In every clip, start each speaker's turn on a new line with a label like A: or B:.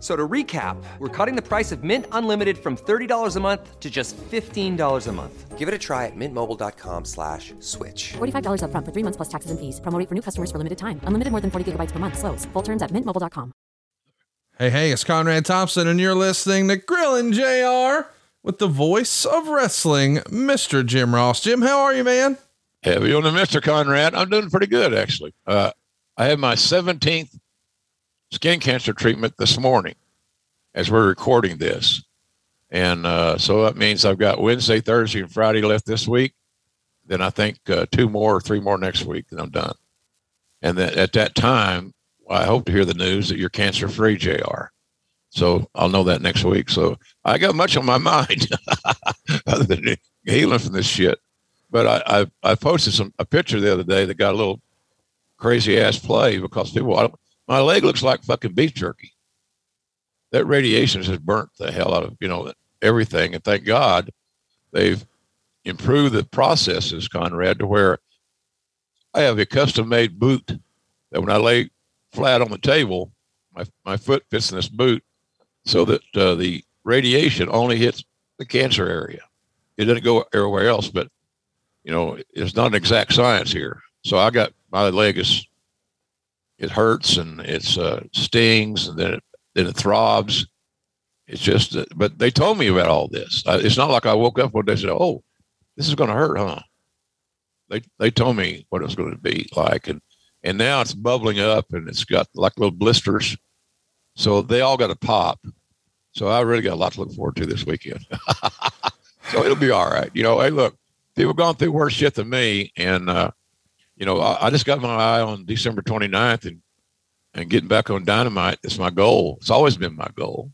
A: So to recap, we're cutting the price of Mint Unlimited from $30 a month to just $15 a month. Give it a try at mintmobile.com slash switch.
B: $45 upfront for three months plus taxes and fees. Promo rate for new customers for limited time. Unlimited more than 40 gigabytes per month. Slows. Full terms at mintmobile.com.
C: Hey, hey, it's Conrad Thompson, and you're listening to Grillin' JR with the voice of wrestling, Mr. Jim Ross. Jim, how are you, man?
D: Heavy on the Mr. Conrad. I'm doing pretty good, actually. Uh, I have my 17th skin cancer treatment this morning as we're recording this. And uh, so that means I've got Wednesday, Thursday, and Friday left this week. Then I think uh, two more or three more next week, and I'm done. And then at that time, I hope to hear the news that you're cancer free, JR. So I'll know that next week. So I got much on my mind other than healing from this shit. But I, I, I posted some a picture the other day that got a little crazy ass play because people, I don't, my leg looks like fucking beef jerky. That radiation has burnt the hell out of you know everything, and thank God they've improved the processes, Conrad, to where I have a custom made boot that when I lay flat on the table, my my foot fits in this boot so that uh, the radiation only hits the cancer area. It doesn't go everywhere else, but you know it's not an exact science here. So I got my leg is it hurts and it's uh, stings and then it, then it throbs. It's just, that, but they told me about all this. It's not like I woke up one day and said, "Oh, this is going to hurt," huh? They they told me what it was going to be like, and and now it's bubbling up and it's got like little blisters. So they all got to pop. So I really got a lot to look forward to this weekend. so it'll be all right. You know, hey, look, people gone through worse shit than me, and uh, you know, I, I just got my eye on December 29th and and getting back on dynamite is my goal. It's always been my goal.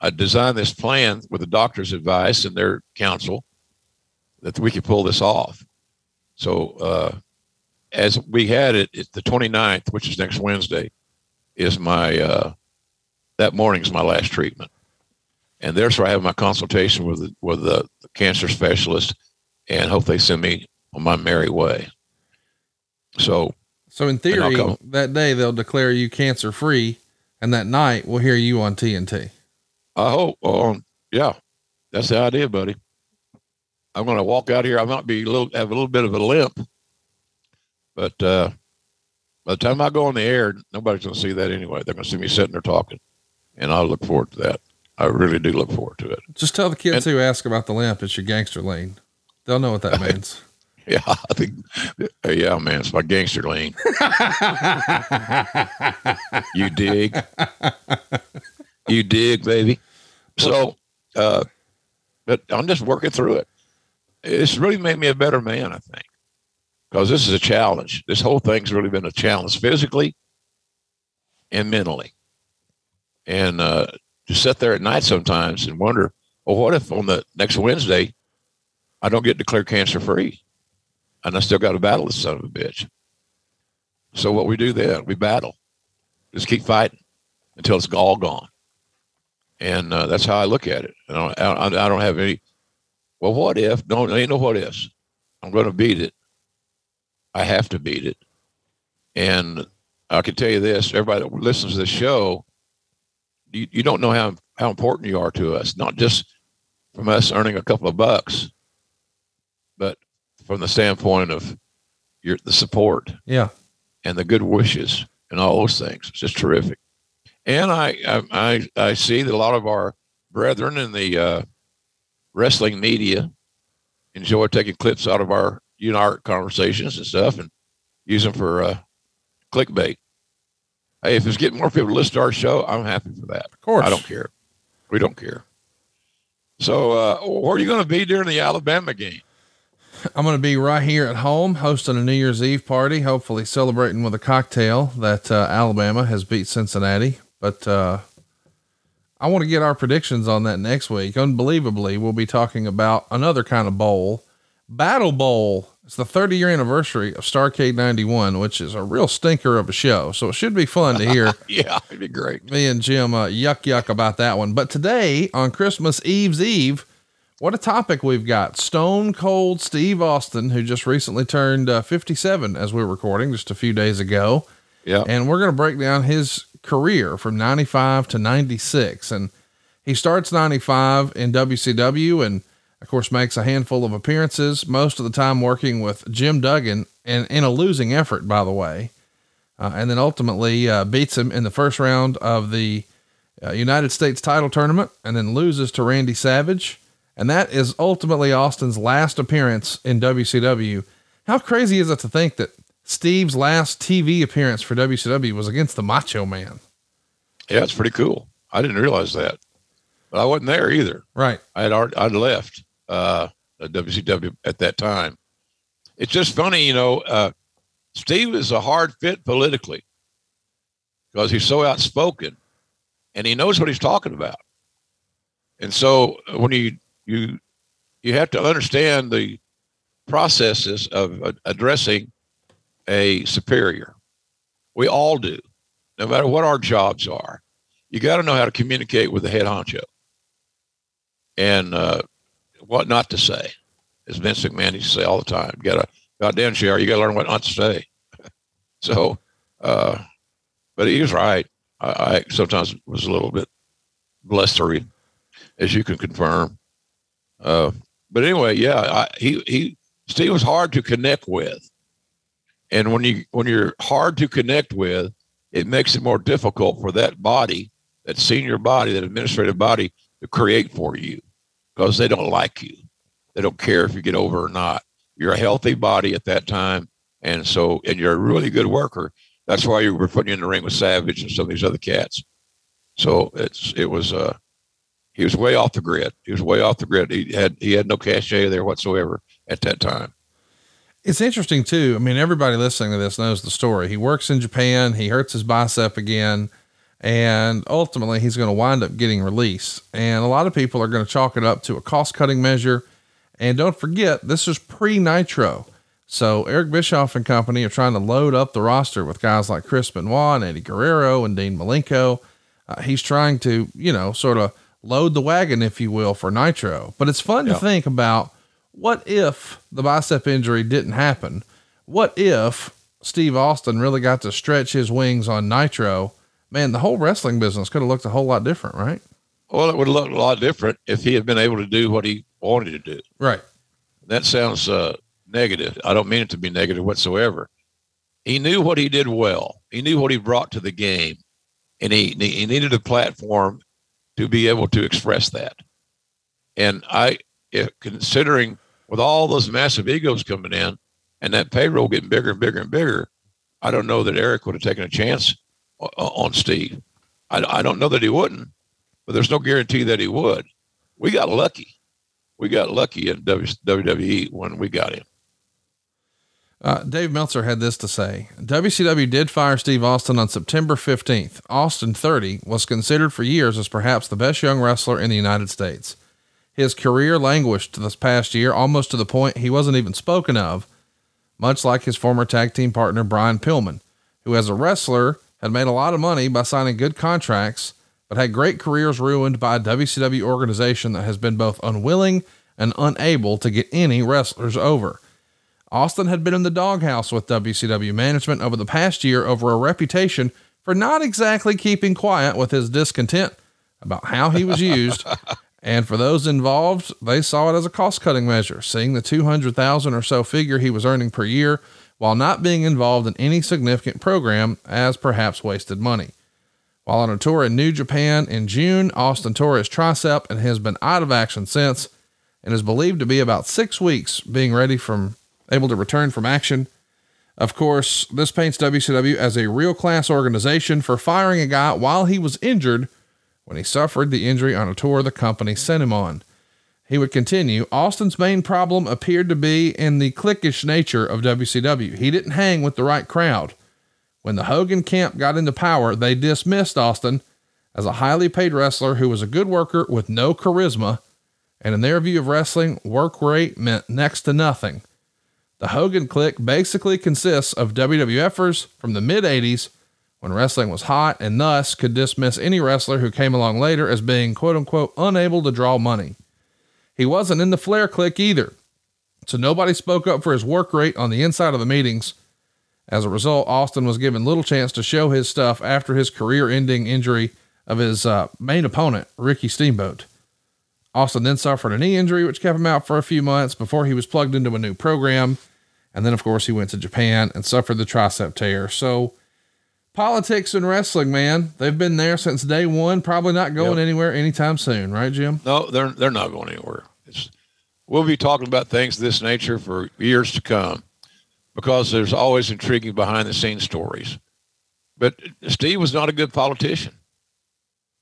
D: I designed this plan with the doctor's advice and their counsel that we could pull this off. So uh, as we had it, the 29th, which is next Wednesday, is my uh, that morning's my last treatment, and there's where I have my consultation with with the cancer specialist, and hope they send me on my merry way. So
C: So, in theory, that day they'll declare you cancer free, and that night we'll hear you on TNT.
D: I hope. Um, yeah, that's the idea, buddy. I'm going to walk out here. I might be a little have a little bit of a limp, but uh, by the time I go on the air, nobody's going to see that anyway. They're going to see me sitting there talking, and I look forward to that. I really do look forward to it.
C: Just tell the kids
D: And-
C: who ask about the limp, it's your gangster lane. They'll know what that means.
D: Yeah, I think. Yeah, man, it's my gangster lane. you dig? You dig, baby? So, uh, but I'm just working through it. It's really made me a better man, I think, because this is a challenge. This whole thing's really been a challenge physically and mentally. And uh, to sit there at night sometimes and wonder, well, what if on the next Wednesday I don't get declared cancer free? And I still got to battle this son of a bitch. So what we do then, we battle, just keep fighting until it's all gone, and uh, that's how I look at it. I don't, I, I don't have any. Well, what if? No, there ain't no what ifs. I'm going to beat it. I have to beat it, and I can tell you this: everybody that listens to this show, you, you don't know how how important you are to us. Not just from us earning a couple of bucks, but from the standpoint of your the support
C: Yeah.
D: and the good wishes and all those things. It's just terrific. And I I I, I see that a lot of our brethren in the uh, wrestling media enjoy taking clips out of our you know our conversations and stuff and use them for uh, clickbait. Hey, if it's getting more people to listen to our show, I'm happy for that. Of
C: course.
D: I don't care. We don't care. So, uh, where are you going to be during the Alabama game?
C: I'm going to be right here at home hosting a New Year's Eve party, hopefully celebrating with a cocktail that uh, Alabama has beat Cincinnati. But uh, I want to get our predictions on that next week. Unbelievably, we'll be talking about another kind of bowl, Battle Bowl. It's the 30 year anniversary of Starcade 91, which is a real stinker of a show. So it should be fun to hear.
D: yeah, it'd be great.
C: Me and Jim uh, yuck yuck about that one. But today on Christmas Eve's Eve, what a topic we've got. Stone Cold Steve Austin, who just recently turned uh, 57 as we're recording just a few days ago.
D: Yeah.
C: And we're going to break down his career from 95 to 96. And he starts 95 in WCW and, of course, makes a handful of appearances, most of the time working with Jim Duggan and in a losing effort, by the way. Uh, and then ultimately uh, beats him in the first round of the uh, United States title tournament and then loses to Randy Savage. And that is ultimately Austin's last appearance in WCW. How crazy is it to think that Steve's last TV appearance for WCW was against the Macho Man?
D: Yeah, it's pretty cool. I didn't realize that, but I wasn't there either.
C: Right.
D: I had already, I'd left uh, WCW at that time. It's just funny, you know. Uh, Steve is a hard fit politically because he's so outspoken, and he knows what he's talking about. And so when you you you have to understand the processes of addressing a superior. We all do, no matter what our jobs are. You got to know how to communicate with the head honcho and uh, what not to say. As Vince McMahon used to say all the time, you got to, goddamn, Sherry, you got to learn what not to say. so, uh, but he was right. I, I sometimes was a little bit blustery, as you can confirm. Uh, but anyway, yeah, I, he he Steve was hard to connect with, and when you when you're hard to connect with, it makes it more difficult for that body, that senior body, that administrative body, to create for you, because they don't like you, they don't care if you get over or not. You're a healthy body at that time, and so and you're a really good worker. That's why you were putting you in the ring with Savage and some of these other cats. So it's it was uh he was way off the grid. He was way off the grid. He had he had no cachet there whatsoever at that time.
C: It's interesting too. I mean, everybody listening to this knows the story. He works in Japan. He hurts his bicep again, and ultimately he's going to wind up getting released. And a lot of people are going to chalk it up to a cost cutting measure. And don't forget, this is pre Nitro. So Eric Bischoff and company are trying to load up the roster with guys like Chris Benoit and Eddie Guerrero and Dean Malenko. Uh, he's trying to, you know, sort of load the wagon, if you will, for Nitro. But it's fun
D: Yeah.
C: to think about what if the bicep injury didn't happen? What if Steve Austin really got to stretch his wings on Nitro? Man, the whole wrestling business could have looked a whole lot different, right?
D: Well, it would look a lot different if he had been able to do what he wanted to do.
C: Right.
D: That sounds uh, negative. I don't mean it to be negative whatsoever. He knew what he did well. He knew what he brought to the game, and he he needed a platform to be able to express that. And I, if, considering with all those massive egos coming in, and that payroll getting bigger and bigger and bigger, I don't know that Eric would have taken a chance on Steve. I, I don't know that he wouldn't, but there's no guarantee that he would. We got lucky. We got lucky in WWE when we got him.
C: Uh, Dave Meltzer had this to say WCW did fire Steve Austin on September 15th. Austin, 30, was considered for years as perhaps the best young wrestler in the United States. His career languished this past year almost to the point he wasn't even spoken of, much like his former tag team partner Brian Pillman, who as a wrestler had made a lot of money by signing good contracts, but had great careers ruined by a WCW organization that has been both unwilling and unable to get any wrestlers over. Austin had been in the doghouse with WCW management over the past year over a reputation for not exactly keeping quiet with his discontent about how he was used. and for those involved, they saw it as a cost cutting measure, seeing the 200,000 or so figure he was earning per year while not being involved in any significant program as perhaps wasted money. While on a tour in New Japan in June, Austin tore his tricep and has been out of action since and is believed to be about six weeks being ready from able to return from action. Of course, this paints WCW as a real class organization for firing a guy while he was injured when he suffered the injury on a tour the company sent him on. He would continue. Austin's main problem appeared to be in the cliquish nature of WCW. He didn't hang with the right crowd. When the Hogan camp got into power, they dismissed Austin as a highly paid wrestler who was a good worker with no charisma. And in their view of wrestling, work rate meant next to nothing. The Hogan clique basically consists of WWFers from the mid 80s when wrestling was hot and thus could dismiss any wrestler who came along later as being quote unquote unable to draw money. He wasn't in the Flair clique either. So nobody spoke up for his work rate on the inside of the meetings. As a result, Austin was given little chance to show his stuff after his career ending injury of his uh, main opponent, Ricky Steamboat. Austin then suffered a knee injury, which kept him out for a few months before he was plugged into a new program. And then, of course, he went to Japan and suffered the tricep tear. So, politics and wrestling, man, they've been there since day one. Probably not going
D: Yep.
C: anywhere anytime soon, right, Jim?
D: No, they're they're not going anywhere. It's, we'll be talking about things of this nature for years to come, because there's always intriguing behind the scenes stories. But Steve was not a good politician.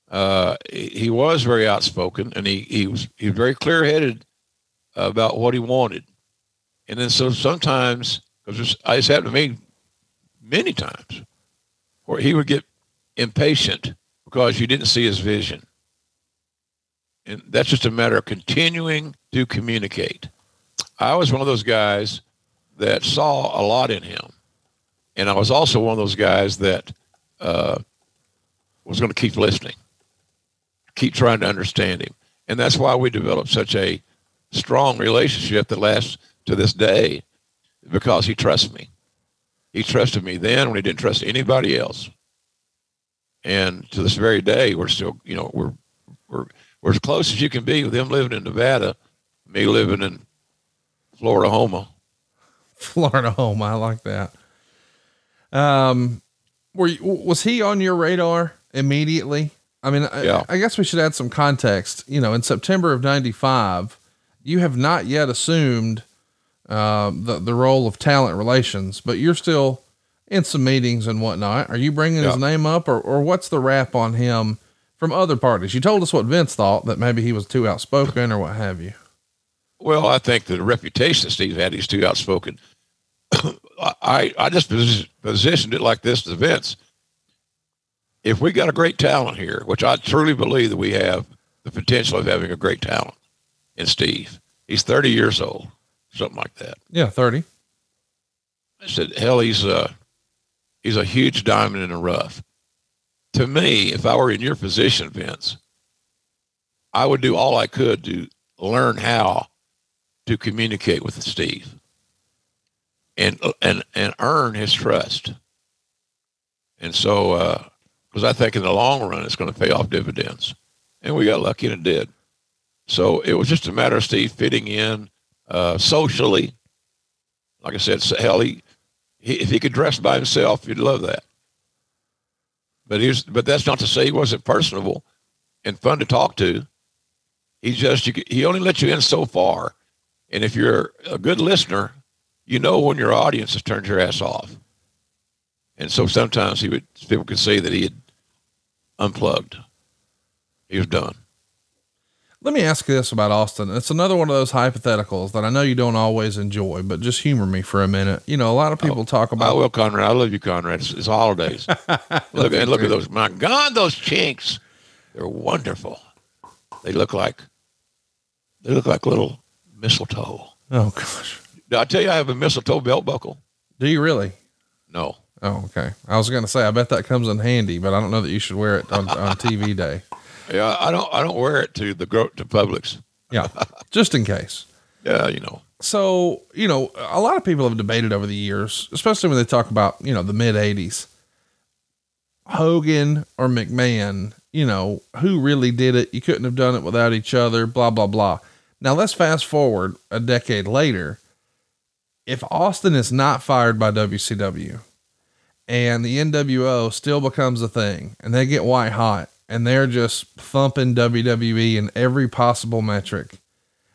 D: Uh, he, was very outspoken, and he he was he was very clear headed about what he wanted. And then so sometimes, because it's happened to me many times, where he would get impatient because you didn't see his vision. And that's just a matter of continuing to communicate. I was one of those guys that saw a lot in him. And I was also one of those guys that uh, was going to keep listening, keep trying to understand him. And that's why we developed such a strong relationship that lasts to this day because he trusts me. He trusted me then when he didn't trust anybody else. And to this very day, we're still, you know, we're, we're, we're as close as you can be with him living in Nevada, me living in Florida, Homa.
C: Florida home. I like that. Um, were you, was he on your radar immediately? I mean,
D: Yeah.
C: I, I guess we should add some context. You know, in September of '95, you have not yet assumed uh, the the role of talent relations, but you're still in some meetings and whatnot. Are you bringing his name up, or or what's the rap on him from other parties? You told us what Vince thought that maybe he was too outspoken or what have you.
D: Well, I think the reputation that Steve had, he's too outspoken. I, I just positioned it like this to Vince. If we got a great talent here, which I truly believe that we have the potential of having a great talent in Steve, he's 30 years old, something like that.
C: Yeah, thirty.
D: I said, hell, he's a, he's a huge diamond in the rough. To me, if I were in your position, Vince, I would do all I could to learn how to communicate with Steve and, and, and earn his trust. And so, uh, because I think in the long run, it's going to pay off dividends. And we got lucky and it did. So it was just a matter of Steve fitting in uh, socially. Like I said, hell, he, he, if he could dress by himself, you'd love that. But he's, but that's not to say he wasn't personable and fun to talk to. He just, you, he only let you in so far. And if you're a good listener, you know when your audience has turned your ass off. And so sometimes he would, people could say that he had unplugged. He was done.
C: Let me ask you this about Austin. It's another one of those hypotheticals that I know you don't always enjoy, but just humor me for a minute. You know, a lot of people oh, talk
D: I
C: about
D: will, Conrad. I love you, Conrad. It's, it's holidays. look, and look at those. My God, those chinks. They're wonderful. They look like, they look like little mistletoe.
C: Oh gosh.
D: Did I tell you I have a mistletoe belt buckle?
C: Do you really?
D: No.
C: Oh, okay. I was going to say, I bet that comes in handy, but I don't know that you should wear it on, on TV day.
D: Yeah, I don't. I don't wear it to the gro- to Publix.
C: Yeah. Just in case.
D: Yeah, you know.
C: So, you know, a lot of people have debated over the years, especially when they talk about, you know, the mid 80s. Hogan or McMahon, you know, who really did it? You couldn't have done it without each other, blah, blah, blah. Now, let's fast forward a decade later. If Austin is not fired by WCW and the NWO still becomes a thing and they get white hot and they're just thumping WWE in every possible metric,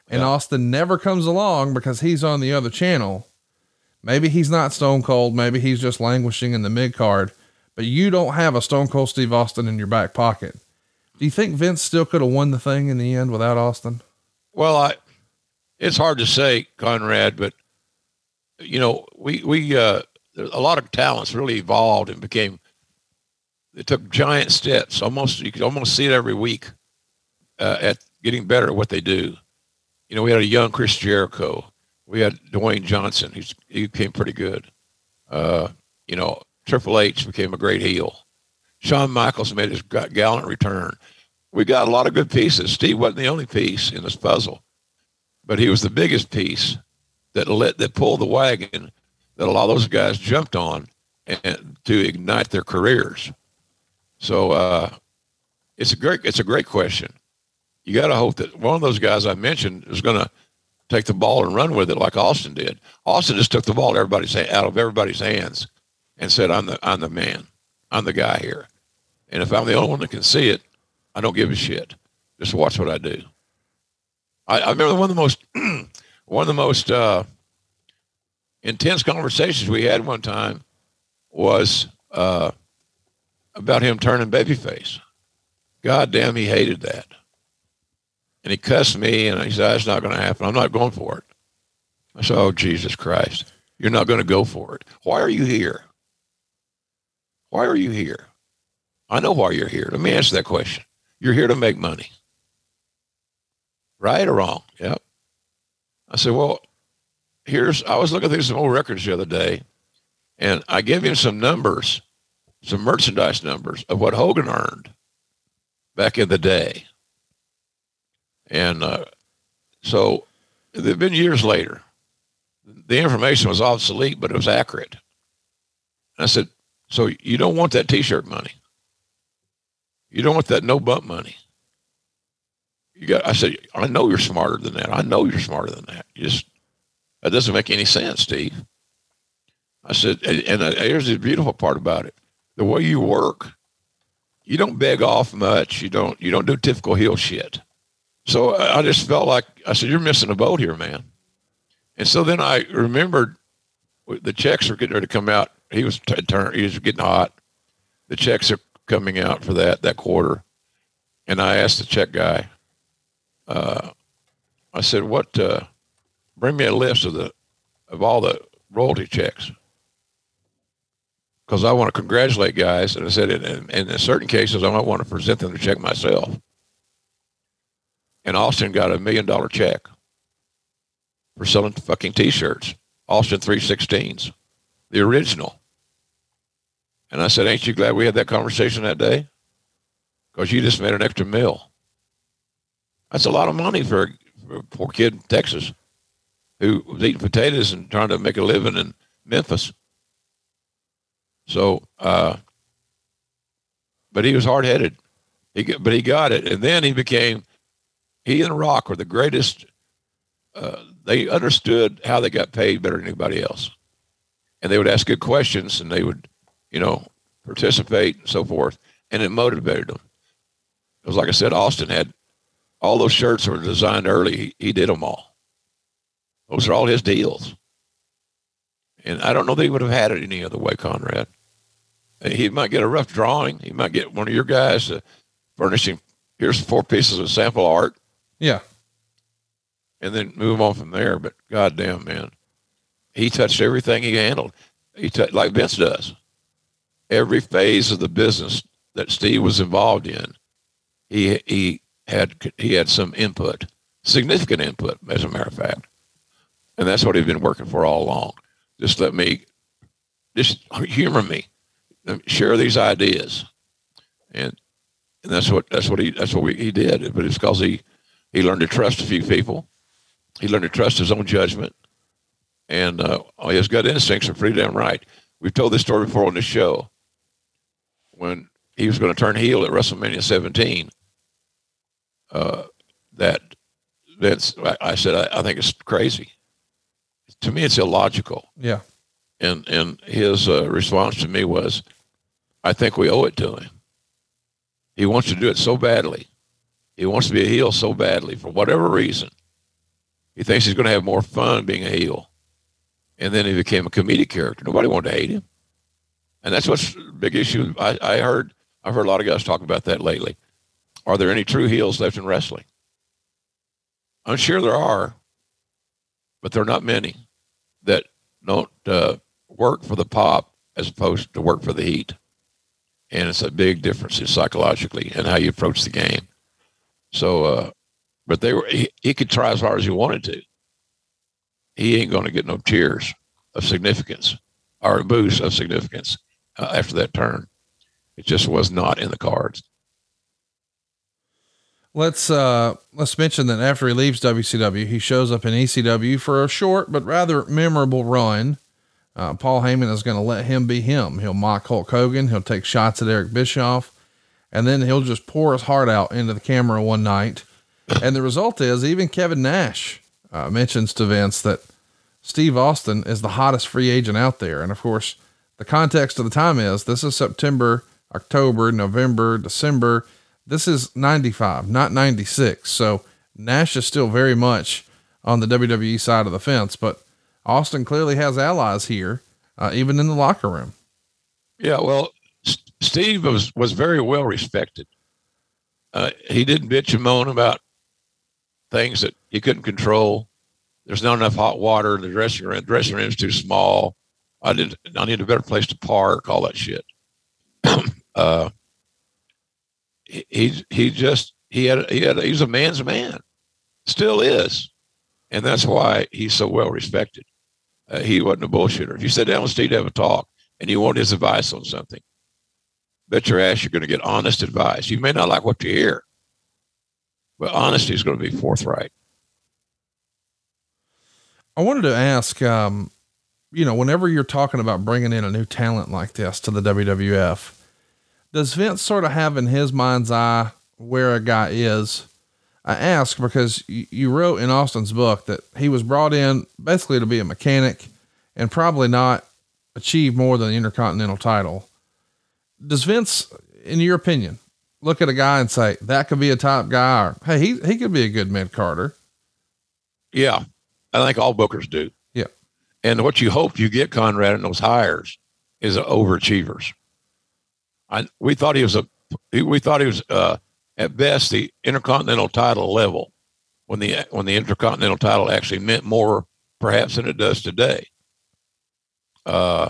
C: and Austin never comes along because he's on the other channel. Maybe he's not stone cold. Maybe he's just languishing in the mid card, but you don't have a stone cold Steve Austin in your back pocket. Do you think Vince still could have won the thing in the end without Austin?
D: Well, I, it's hard to say, Conrad, but you know, we, we, uh, a lot of talents really evolved and became, they took giant steps. Almost, you could almost see it every week uh, at getting better at what they do. You know, we had a young Chris Jericho. We had Dwayne Johnson. He's, he became pretty good. Uh, you know, Triple H became a great heel. Shawn Michaels made his gallant return. We got a lot of good pieces. Steve wasn't the only piece in this puzzle, but he was the biggest piece that let that pulled the wagon that a lot of those guys jumped on and to ignite their careers. So uh, it's a great it's a great question. You got to hope that one of those guys I mentioned is going to take the ball and run with it like Austin did. Austin just took the ball everybody's out of everybody's hands and said, "I'm the I'm the man. I'm the guy here." And if I'm the only one that can see it, I don't give a shit. Just watch what I do. I, I remember one of the most one of the most uh, intense conversations we had one time was uh, about him turning babyface. God damn, he hated that. And he cussed me and he said, That's not going to happen. I'm not going for it. I said, Oh, Jesus Christ. You're not going to go for it. Why are you here? Why are you here? I know why you're here. Let me answer that question. You're here to make money. Right or wrong? Yep. I said, Well, here's, I was looking through some old records the other day and I gave him some numbers, some merchandise numbers of what Hogan earned back in the day. And uh, so they've been years later. The information was obsolete, but it was accurate. And I said, so you don't want that t-shirt money. You don't want that no bump money. You got, I said, I know you're smarter than that. I know you're smarter than that. You just, that doesn't make any sense, Steve. I said, and, uh, here's the beautiful part about it. The way you work, you don't beg off much. You don't, you don't do typical heel shit. So I just felt like I said, "You're missing a boat here, man." And so then I remembered the checks were getting ready to come out. He was t- turn, he was getting hot. The checks are coming out for that that quarter, and I asked the check guy. Uh, I said, "What? Uh, bring me a list of the of all the royalty checks." Because I want to congratulate guys, and I said, in, in, in certain cases, I might want to present them the check myself and Austin got a million dollar check for selling fucking t-shirts. Austin 316s, the original. And I said, ain't you glad we had that conversation that day? Because you just made an extra mill. That's a lot of money for for a poor kid in Texas who was eating potatoes and trying to make a living in Memphis. So, uh, but he was hard headed. He, but he got it. And then he became he and Rock were the greatest. Uh, they understood how they got paid better than anybody else, and they would ask good questions, and they would, you know, participate and so forth, and it motivated them. It was like I said, Austin had all those shirts were designed early. He, he did them all. Those are all his deals, and I don't know that he would have had it any other way, Conrad. He might get a rough drawing. He might get one of your guys to furnishing. Here's four pieces of sample art
C: yeah.
D: And then move on from there. But goddamn, man, he touched everything he handled. He touched like Vince does. Every phase of the business that Steve was involved in, he he had he had some input, significant input, as a matter of fact. And that's what he'd been working for all along. Just let me, just humor me, share these ideas, and and that's what that's what he that's what we, he did. But it's because he he learned to trust a few people. He learned to trust his own judgment. And uh, his gut instincts are pretty damn right. We've told this story before on the show. When he was going to turn heel at WrestleMania 17, uh, that that's I, said I, I, think it's crazy. To me, it's illogical.
C: Yeah.
D: And and his uh, response to me was, I think we owe it to him. He wants to do it so badly he wants to be a heel so badly for whatever reason. He thinks he's going to have more fun being a heel. and then he became a comedic character. Nobody wanted to hate him, and that's what's the big issue. I, I heard I've heard a lot of guys talk about that lately. Are there any true heels left in wrestling? I'm sure there are, but there are not many that don't uh, work for the pop as opposed to work for the heat. And it's a big difference psychologically and how you approach the game. So, uh, but they were, he, he could try as hard as he wanted to. He ain't going to get no cheers of significance or a boost of significance uh, after that turn. It just was not in the cards.
C: Let's uh let's mention that after he leaves WCW, he shows up in ECW for a short but rather memorable run. Uh, Paul Heyman is going to let him be him. He'll mock Hulk Hogan. He'll take shots at Eric Bischoff, and then he'll just pour his heart out into the camera one night. And the result is even Kevin Nash uh, mentions to Vince that Steve Austin is the hottest free agent out there. And of course, the context of the time is this is September, October, November, December this is 95, not 96. So Nash is still very much on the WWE side of the fence, but Austin clearly has allies here, uh, even in the locker room.
D: Yeah, well, Steve was was very well respected. Uh, he didn't bitch and moan about things that he couldn't control. There's not enough hot water the dressing room. The dressing room is too small. I did. I need a better place to park. All that shit. uh, he he just he had he had he's a man's man, still is, and that's why he's so well respected. Uh, he wasn't a bullshitter. If you sit down with Steve to have a talk and you want his advice on something, bet your ass you're going to get honest advice. You may not like what you hear, but honesty is going to be forthright.
C: I wanted to ask, um, you know, whenever you're talking about bringing in a new talent like this to the WWF, does Vince sort of have in his mind's eye where a guy is? I ask because you wrote in Austin's book that he was brought in basically to be a mechanic and probably not achieve more than the Intercontinental title. Does Vince, in your opinion, look at a guy and say that could be a top guy or hey, he he could be a good mid carder.
D: Yeah, I think all bookers do.
C: Yeah,
D: and what you hope you get Conrad in those hires is overachievers. I, we thought he was a we thought he was uh, at best the intercontinental title level when the when the intercontinental title actually meant more perhaps than it does today. Uh,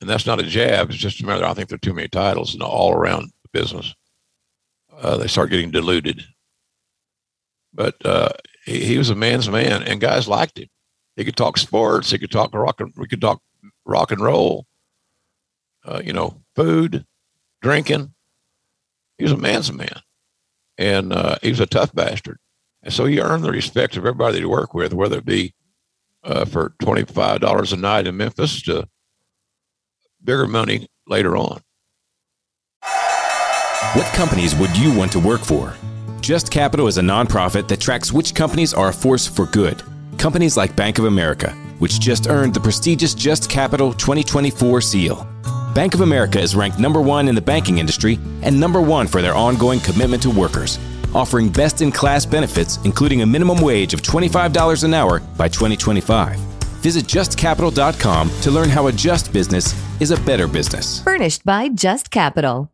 D: and that's not a jab. It's just a matter. I think there are too many titles and all around the business. Uh, they start getting diluted. But uh, he, he was a man's man, and guys liked him. He could talk sports. He could talk rock and we could talk rock and roll. Uh, you know, food, drinking. He was a man's man, and uh, he was a tough bastard. And so he earned the respect of everybody he worked with, whether it be uh, for twenty five dollars a night in Memphis to bigger money later on.
E: What companies would you want to work for? Just Capital is a nonprofit that tracks which companies are a force for good. Companies like Bank of America, which just earned the prestigious Just Capital 2024 seal. Bank of America is ranked number one in the banking industry and number one for their ongoing commitment to workers, offering best in class benefits, including a minimum wage of $25 an hour by 2025. Visit justcapital.com to learn how a just business is a better business.
F: Furnished by Just Capital.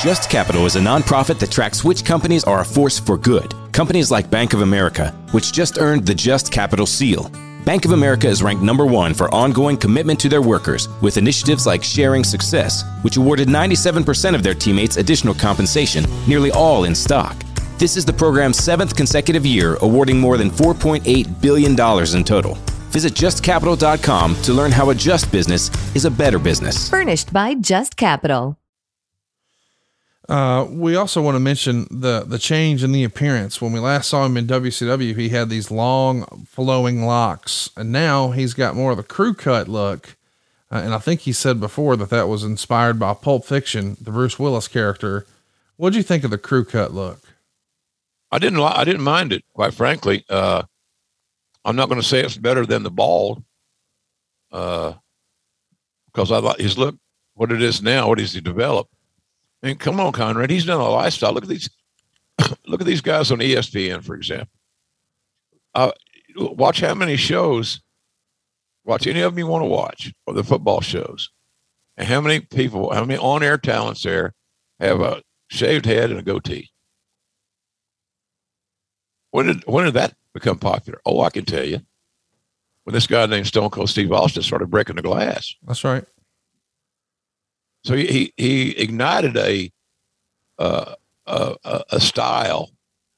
E: Just Capital is a nonprofit that tracks which companies are a force for good. Companies like Bank of America, which just earned the Just Capital seal Bank of America is ranked number one for ongoing commitment to their workers with initiatives like Sharing Success, which awarded 97% of their teammates additional compensation, nearly all in stock. This is the program's seventh consecutive year, awarding more than $4.8 billion in total. Visit justcapital.com to learn how a just business is a better business.
F: Furnished by Just Capital.
C: Uh, we also want to mention the the change in the appearance. When we last saw him in WCW, he had these long flowing locks, and now he's got more of a crew cut look. Uh, and I think he said before that that was inspired by Pulp Fiction, the Bruce Willis character. What'd you think of the crew cut look?
D: I didn't. I didn't mind it, quite frankly. Uh, I'm not going to say it's better than the bald, because uh, I like his look, what it is now, what he's developed I mean, come on, Conrad. He's done a lifestyle. Look at these. look at these guys on ESPN, for example. Uh, watch how many shows Watch any of them you want to watch, or the football shows. And how many people, how many on-air talents there have a shaved head and a goatee? When did when did that become popular? Oh, I can tell you. When this guy named Stone Cold Steve Austin started breaking the glass.
C: That's right.
D: So he he, ignited a, uh, a a style,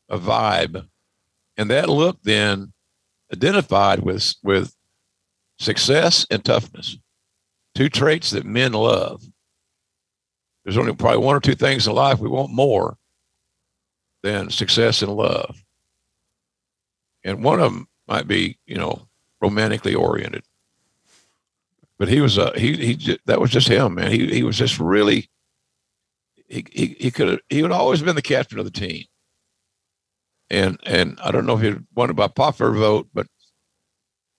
D: a vibe, and that look then identified with with success and toughness, two traits that men love. There's only probably one or two things in life we want more than success and love, and one of them might be you know romantically oriented but he was a he he that was just him, man. He he was just really he he, he could have he would always been the captain of the team. And and I don't know if he won by popular vote, but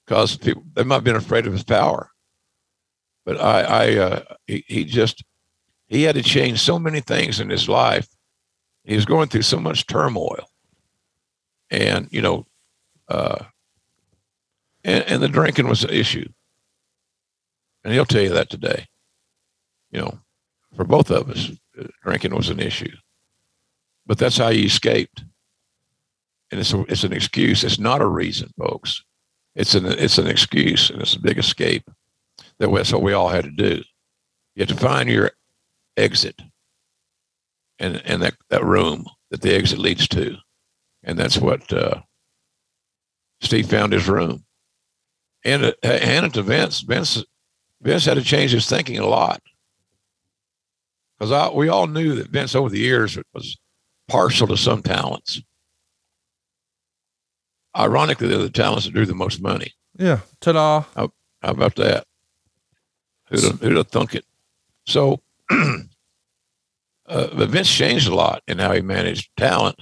D: because people they might have been afraid of his power. But I I uh, he he just he had to change so many things in his life. He was going through so much turmoil, and you know, uh, and and the drinking was an issue and he'll tell you that today. You know, for both of us, drinking was an issue. But that's how you escaped. And it's, a, it's an excuse. It's not a reason, folks. It's an, it's an excuse, and it's a big escape. That that's what we all had to do. You have to find your exit and, and that, that room that the exit leads to. And that's what uh, Steve found his room. And, uh, hand it to Vince. Vince Vince had to change his thinking a lot because we all knew that Vince over the years was partial to some talents. Ironically, they're the talents that drew the most money.
C: Yeah. Ta-da.
D: How, how about that? Who'd have, who'd have thunk it? So, uh, but Vince changed a lot in how he managed talent,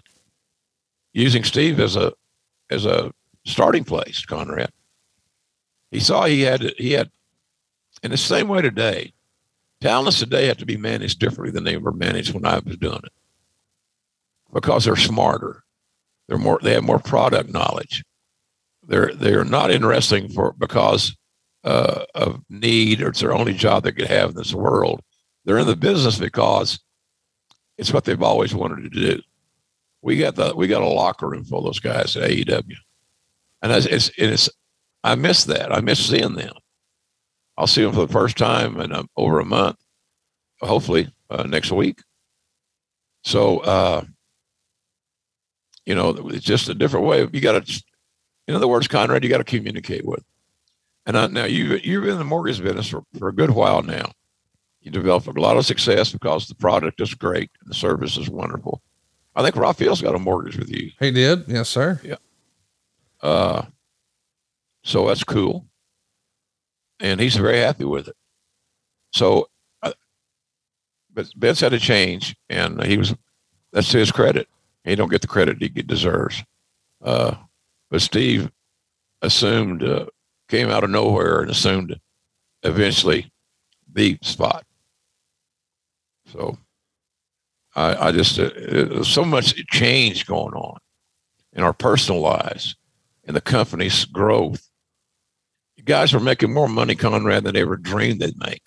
D: using Steve as a as a starting place. Conrad. He saw he had he had in the same way today, talents today have to be managed differently than they were managed when I was doing it because they're smarter. They're more, they have more product knowledge. They're, they're not interesting for because uh, of need or it's their only job they could have in this world. They're in the business because it's what they've always wanted to do. We got the we got a locker room full of those guys at AEW, and it's, it's, it's I miss that. I miss seeing them. I'll see him for the first time in over a month, hopefully uh, next week. So, uh, you know, it's just a different way. You got to, in other words, Conrad, you got to communicate with. And I, now you you've been in the mortgage business for, for a good while now. You developed a lot of success because the product is great and the service is wonderful. I think Raphael's got a mortgage with you.
C: He did, yes, sir.
D: Yeah. Uh, so that's cool and he's very happy with it. So, uh, but Vince had to change, and he was that's to his credit. He don't get the credit he deserves. Uh, but Steve assumed, uh, came out of nowhere and assumed eventually the spot. So I, I just, uh, so much change going on in our personal lives in the company's growth guys were making more money, Conrad, than they ever dreamed they'd make.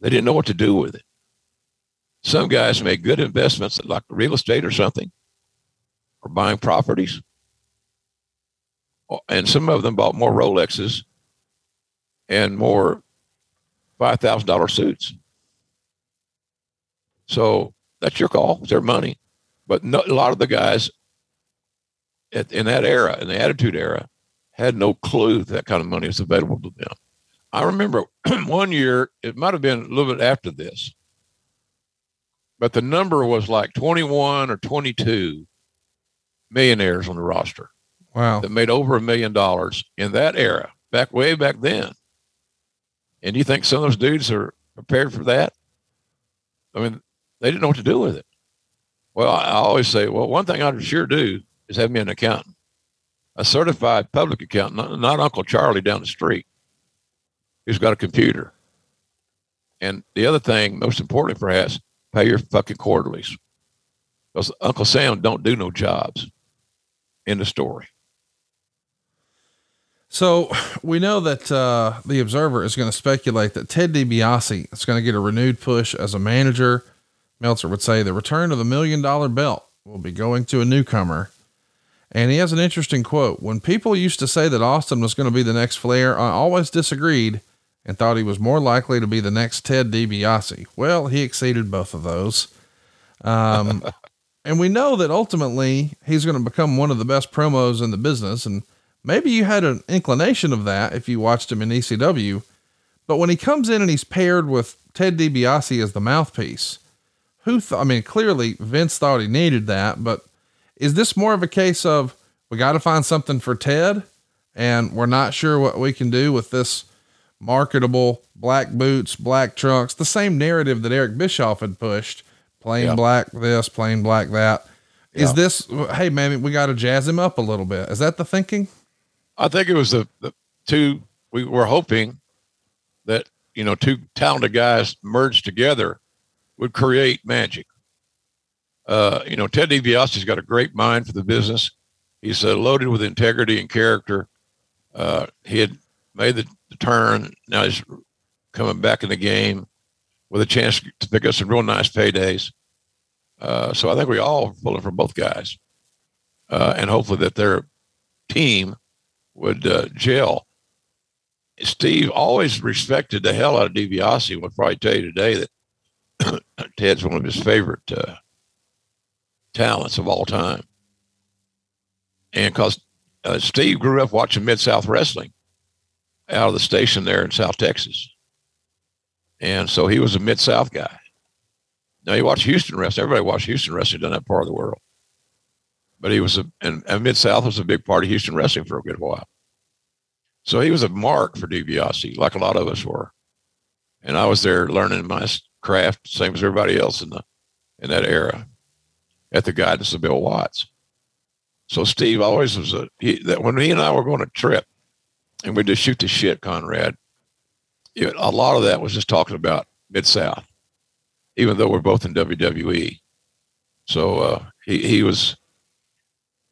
D: They didn't know what to do with it. Some guys made good investments like real estate or something, or buying properties. And some of them bought more Rolexes and more $5,000 suits. So that's your call. It's their money. But no, a lot of the guys at, in that era, in the attitude era, had no clue that kind of money was available to them. I remember one year, it might have been a little bit after this, but the number was like 21 or 22 millionaires on the roster.
C: Wow.
D: That made over a million dollars in that era, back way back then. And you think some of those dudes are prepared for that? I mean, they didn't know what to do with it. Well, I always say, well, one thing I'd sure do is have me an accountant a certified public accountant, not, not Uncle Charlie down the street, who's got a computer. And the other thing, most importantly perhaps, pay your fucking quarterlies. Because Uncle Sam don't do no jobs. In the story.
C: So we know that uh, the Observer is going to speculate that Ted DiBiase is going to get a renewed push as a manager. Meltzer would say the return of the million dollar belt will be going to a newcomer. And he has an interesting quote. When people used to say that Austin was going to be the next Flair, I always disagreed and thought he was more likely to be the next Ted DiBiase. Well, he exceeded both of those. Um, and we know that ultimately he's going to become one of the best promos in the business. And maybe you had an inclination of that if you watched him in ECW. But when he comes in and he's paired with Ted DiBiase as the mouthpiece, who th- I mean, clearly Vince thought he needed that, but is this more of a case of we got to find something for Ted and we're not sure what we can do with this marketable black boots, black trunks, the same narrative that Eric Bischoff had pushed, plain
D: Yeah.
C: black this, plain black that. Is
D: Yeah.
C: this, hey man, we got to jazz him up a little bit. Is that the thinking?
D: I think it was the, the two we were hoping that you know two talented guys merged together would create magic. Uh, you know, Ted DiBiase's got a great mind for the business. He's uh, loaded with integrity and character. Uh, he had made the, the turn. Now he's coming back in the game with a chance to pick up some real nice paydays. Uh, so I think we all pulling for both guys, uh, and hopefully that their team would uh, gel. Steve always respected the hell out of DiBiase. Would probably tell you today that Ted's one of his favorite uh, talents of all time. And because uh, Steve grew up watching Mid South Wrestling out of the station there in South Texas. And so he was a Mid South guy. Now he watched Houston wrestling. Everybody watched Houston wrestling in that part of the world. But he was a, and, and Mid South was a big part of Houston wrestling for a good while. So he was a mark for DiBiase, like a lot of us were. And I was there learning my craft, same as everybody else in the in that era, at the guidance of Bill Watts. So Steve always was a he, that when he and I were going to trip, and we'd just shoot the shit, Conrad. It, a lot of that was just talking about Mid South, even though we're both in WWE. So uh, he he was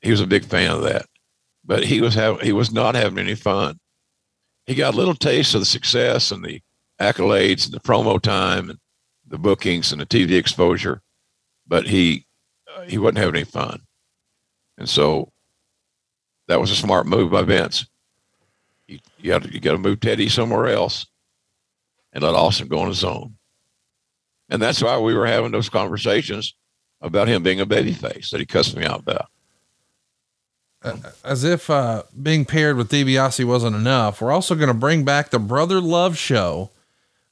D: he was a big fan of that, but he was having he was not having any fun. He got a little taste of the success and the accolades and the promo time and the bookings and the TV exposure, but he he wasn't having any fun, and so that was a smart move by Vince. You, you got to you to move Teddy somewhere else, and let Austin go on his own, and that's why we were having those conversations about him being a babyface that he cussed me out about.
C: As if uh, being paired with DiBiase wasn't enough, we're also going to bring back the Brother Love Show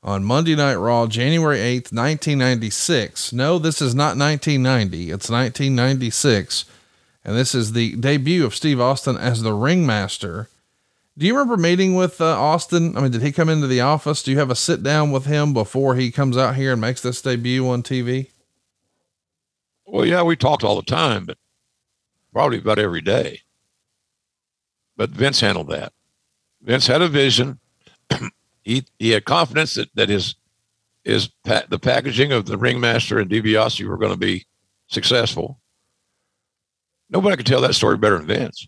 C: on Monday Night Raw, January 8th, 1996. No, this is not 1990. It's 1996. And this is the debut of Steve Austin as the ringmaster. Do you remember meeting with uh, Austin? I mean, did he come into the office? Do you have a sit down with him before he comes out here and makes this debut on TV?
D: Well, yeah, we talked all the time, but probably about every day. But Vince handled that. Vince had a vision. he he had confidence that that his his pa- the packaging of the ringmaster and DiBiase were going to be successful. Nobody could tell that story better than Vince.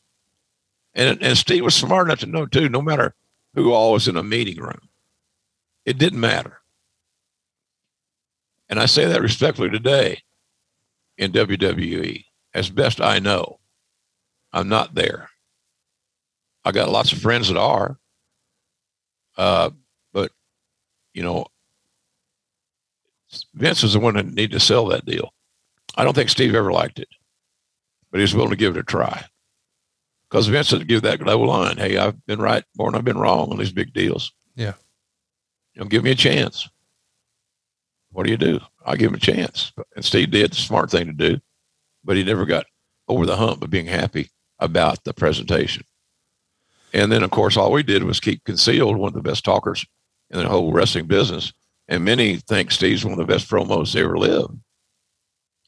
D: And and Steve was smart enough to know too. No matter who all was in a meeting room, it didn't matter. And I say that respectfully today in WWE, as best I know. I'm not there. I got lots of friends that are, uh, you know, Vince was the one that needed to sell that deal. I don't think Steve ever liked it, but he was willing to give it a try. Because Vince to give that level line. Hey, I've been right more than I've been wrong on these big deals.
C: Yeah.
D: You know, give me a chance. What do you do? I give him a chance. And Steve did the smart thing to do, but he never got over the hump of being happy about the presentation. And then, of course, all we did was keep concealed one of the best talkers in the whole wrestling business. And many think Steve's one of the best promos they ever lived.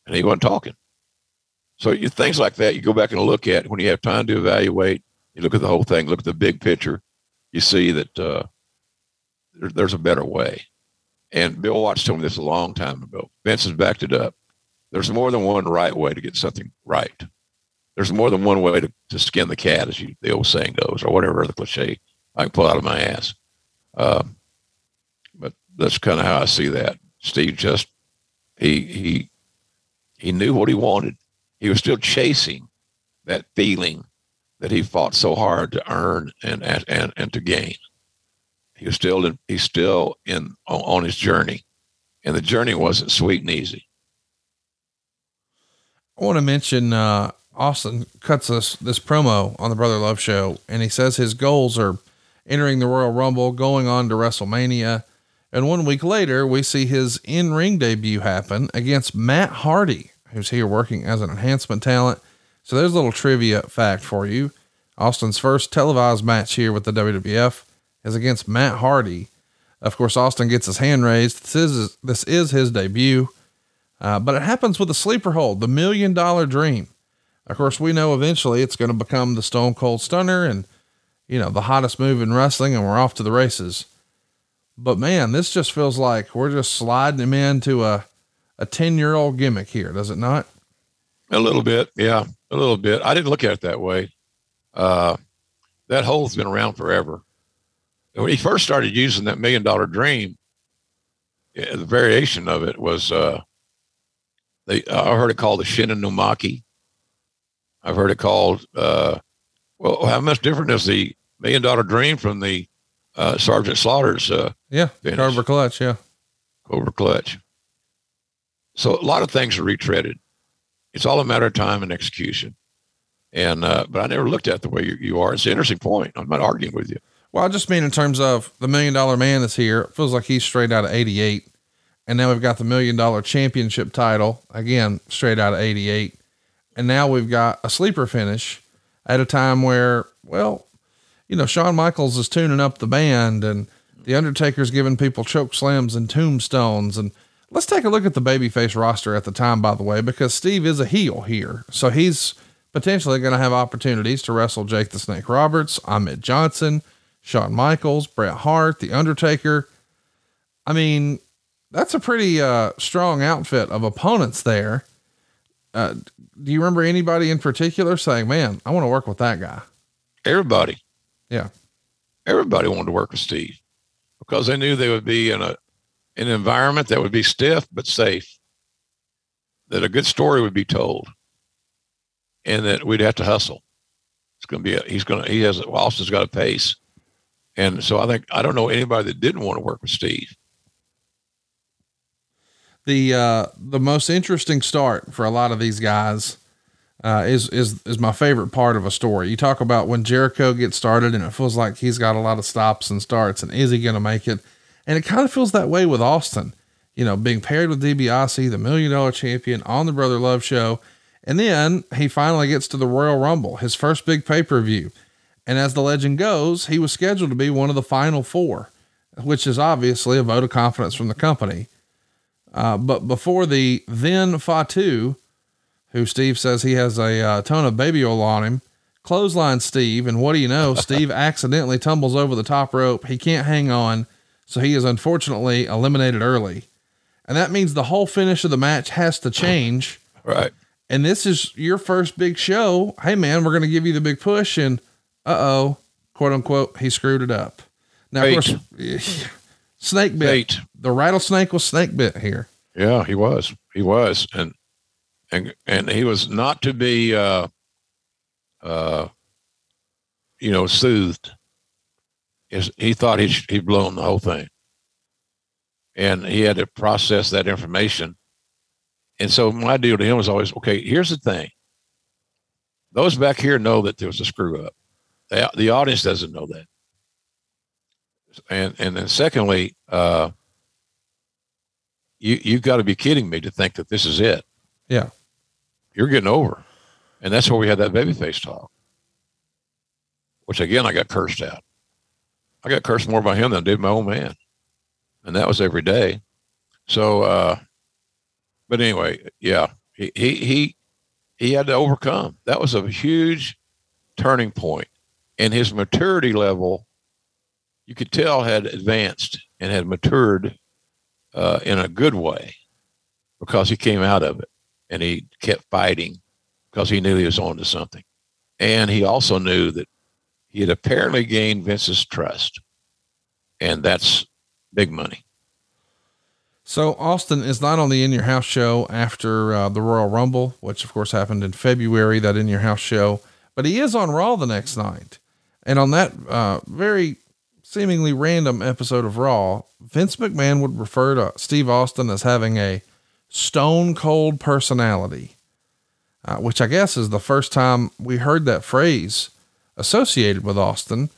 D: And he wasn't talking. So you, things like that, you go back and look at when you have time to evaluate. You look at the whole thing, look at the big picture. You see that uh, there, there's a better way. And Bill Watts told me this a long time ago. Vince has backed it up. There's more than one right way to get something right. there's more than one way to, to skin the cat, as you, the old saying goes, or whatever the cliche I can pull out of my ass. But that's kind of how I see that. Steve just he he he knew what he wanted. He was still chasing that feeling that he fought so hard to earn and and and to gain. He was still in, he's still in on, his journey, and the journey wasn't sweet and easy.
C: I want to mention uh, Austin cuts us this promo on the Brother Love show, and he says his goals are entering the Royal Rumble, going on to WrestleMania. And one week later, we see his in ring debut happen against Matt Hardy, who's here working as an enhancement talent. So there's a little trivia fact for you. Austin's first televised match here with the WWF is against Matt Hardy. Of course, Austin gets his hand raised. This is, this is his debut. Uh, but it happens with a sleeper hold, the million dollar dream. Of course, we know eventually it's going to become the Stone Cold Stunner and, you know, the hottest move in wrestling, and we're off to the races. But man, this just feels like we're just sliding him into a, a 10 year old gimmick here, does it not?
D: A little bit. Yeah. A little bit. I didn't look at it that way. Uh, that hole's been around forever. When he first started using that million dollar dream, the variation of it was, uh, they, I heard it called the no I've heard it called, uh, well, how much different is the million dollar dream from the uh, Sergeant Slaughter's? Uh,
C: yeah,
D: finish?
C: Cobra Clutch. Yeah,
D: Cobra Clutch. So a lot of things are retreaded. It's all a matter of time and execution. And uh, but I never looked at it the way you, you are. It's an interesting point. I'm not arguing with you.
C: Well, I just mean in terms of the million dollar man is here. It feels like he's straight out of '88, and now we've got the million dollar championship title again, straight out of '88 and now we've got a sleeper finish at a time where, well, you know, Shawn Michaels is tuning up the band and the Undertaker's giving people choke slams and tombstones. And let's take a look at the babyface roster at the time, by the way, because Steve is a heel here. So he's potentially going to have opportunities to wrestle Jake the Snake Roberts, Ahmed Johnson, Shawn Michaels, Bret Hart, The Undertaker. I mean, that's a pretty uh, strong outfit of opponents there. Uh, do you remember anybody in particular saying, man, I want to work with that guy?
D: Everybody.
C: Yeah.
D: Everybody wanted to work with Steve because they knew they would be in a, an environment that would be stiff, but safe, that a good story would be told and that we'd have to hustle. It's going to be, a, he's going to, he has, Austin's got a pace. And so I think, I don't know anybody that didn't want to work with Steve
C: the uh, the most interesting start for a lot of these guys uh, is is is my favorite part of a story. You talk about when Jericho gets started, and it feels like he's got a lot of stops and starts, and is he going to make it? And it kind of feels that way with Austin. You know, being paired with DiBiase, the Million Dollar Champion, on the Brother Love Show, and then he finally gets to the Royal Rumble, his first big pay per view. And as the legend goes, he was scheduled to be one of the final four, which is obviously a vote of confidence from the company. Uh, but before the then Fatu, who Steve says he has a uh, ton of baby oil on him, clothesline Steve. And what do you know? Steve accidentally tumbles over the top rope. He can't hang on. So he is unfortunately eliminated early. And that means the whole finish of the match has to change.
D: Right.
C: And this is your first big show. Hey, man, we're going to give you the big push. And uh oh, quote unquote, he screwed it up. Now, of course, snake bit. The rattlesnake was snake bit here.
D: Yeah, he was. He was, and and and he was not to be, uh, uh, you know, soothed. He thought he he'd blown the whole thing, and he had to process that information. And so my deal to him was always, okay, here's the thing. Those back here know that there was a screw up. The, the audience doesn't know that and and then secondly, uh, you you've got to be kidding me to think that this is it.
C: Yeah,
D: you're getting over, and that's where we had that babyface talk. Which again, I got cursed at. I got cursed more by him than I did my own man, and that was every day. So, uh, but anyway, yeah, he he he he had to overcome. That was a huge turning point. point, and his maturity level you could tell had advanced and had matured uh, in a good way because he came out of it and he kept fighting because he knew he was on to something. And he also knew that he had apparently gained Vince's trust. And that's big money.
C: So Austin is not on the In Your House show after uh, the Royal Rumble, which of course happened in February, that In Your House show, but he is on Raw the next night. And on that uh, very seemingly random episode of Raw, Vince McMahon would refer to Steve Austin as having a stone cold personality, uh, which I guess is the first time we heard that phrase associated with Austin.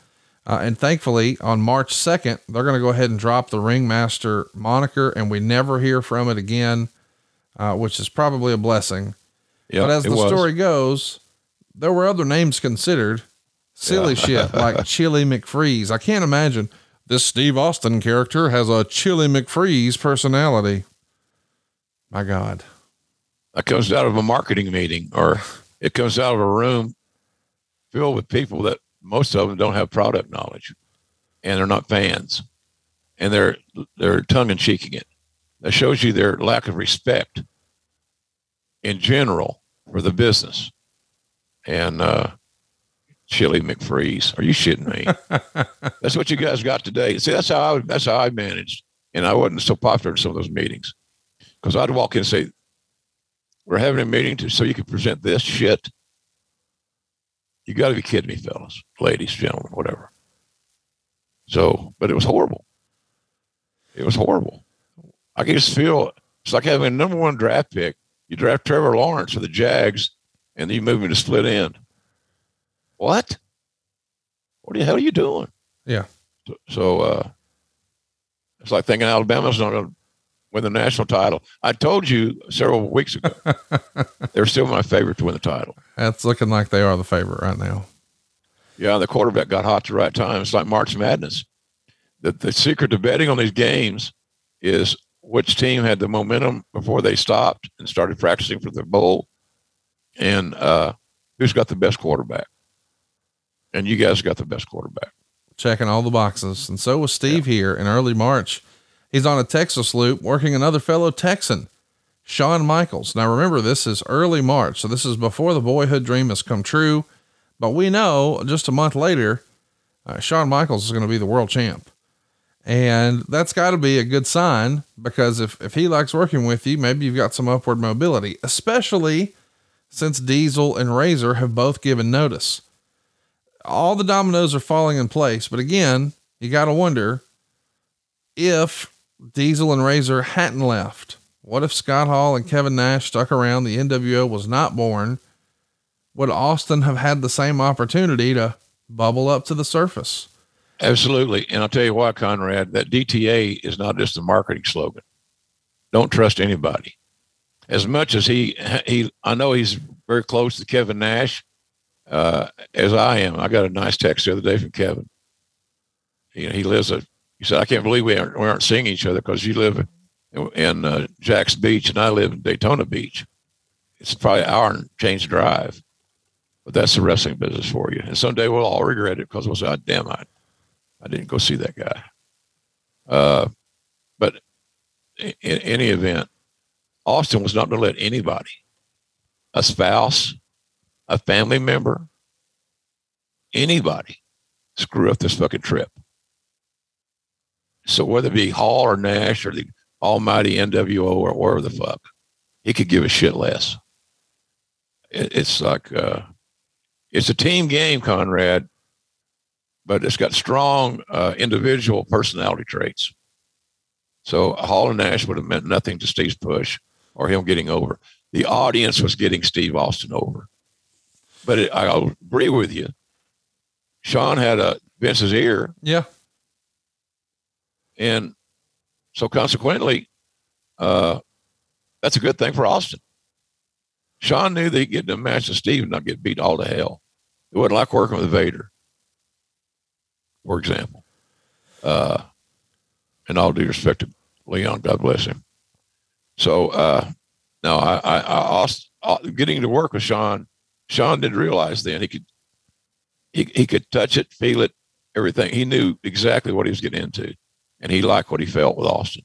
C: Uh, and thankfully, on March 2nd, they're going to go ahead and drop the Ringmaster moniker, and we never hear from it again, uh, which is probably a blessing.
D: Yep,
C: but as the
D: was.
C: story goes, there were other names considered. Silly shit like Chili McFreeze. I can't imagine this Steve Austin character has a Chili McFreeze personality. My God.
D: That comes out of a marketing meeting or it comes out of a room filled with people that most of them don't have product knowledge and they're not fans and they're they're tongue in cheeking it. That shows you their lack of respect in general for the business. And uh Chili McFreeze. Are you shitting me? that's what you guys got today. See, that's how I that's how I managed. And I wasn't so popular in some of those meetings. Because I'd walk in and say, We're having a meeting to so you can present this shit. You gotta be kidding me, fellas, ladies, gentlemen, whatever. So, but it was horrible. It was horrible. I can just feel it's like having a number one draft pick. You draft Trevor Lawrence for the Jags, and then you move him to split end. What? What the hell are you doing?
C: Yeah.
D: So, so uh, it's like thinking Alabama's not going to win the national title. I told you several weeks ago they're still my favorite to win the title.
C: That's looking like they are the favorite right now.
D: Yeah, the quarterback got hot at the right time. It's like March Madness. The, the secret to betting on these games is which team had the momentum before they stopped and started practicing for the bowl, and uh, who's got the best quarterback. And you guys got the best quarterback.
C: Checking all the boxes. And so was Steve here in early March. He's on a Texas loop working another fellow Texan, Shawn Michaels. Now remember, this is early March. So this is before the boyhood dream has come true. But we know just a month later, uh, Shawn Michaels is going to be the world champ. And that's got to be a good sign because if, if he likes working with you, maybe you've got some upward mobility, especially since Diesel and Razor have both given notice. All the dominoes are falling in place. But again, you got to wonder if Diesel and Razor hadn't left. What if Scott Hall and Kevin Nash stuck around? The NWO was not born. Would Austin have had the same opportunity to bubble up to the surface?
D: Absolutely. And I'll tell you why, Conrad, that DTA is not just a marketing slogan. Don't trust anybody. As much as he, he, I know he's very close to Kevin Nash, uh, as I am. I got a nice text the other day from Kevin. You know, he lives a, he said, I can't believe we aren't, we aren't seeing each other because you live in, uh, Jax Beach and I live in Daytona Beach. It's probably an hour and change drive, but that's the wrestling business for you. And someday we'll all regret it because we'll say, oh, damn, I, I didn't go see that guy. Uh, but in, in any event, Austin was not going to let anybody, a spouse, a family member, anybody, screw up this fucking trip. So whether it be Hall or Nash or the almighty NWO or wherever the fuck, he could give a shit less. It, it's like, uh, it's a team game, Conrad, but it's got strong uh, individual personality traits. So Hall and Nash would have meant nothing to Steve's push or him getting over. The audience was getting Steve Austin over. But it, I'll agree with you. Shawn had a Vince's ear,
C: Yeah.
D: And so consequently, uh, that's a good thing for Austin. Shawn knew that he'd get in a match with Steve and not get beat all to hell. It wasn't like working with Vader, for example. Uh, and all due respect to Leon, God bless him. So, uh, no, I, I, I Austin, uh, getting to work with Shawn, Shawn didn't realize then he could, he, he could touch it, feel it, everything. He knew exactly what he was getting into, and he liked what he felt with Austin.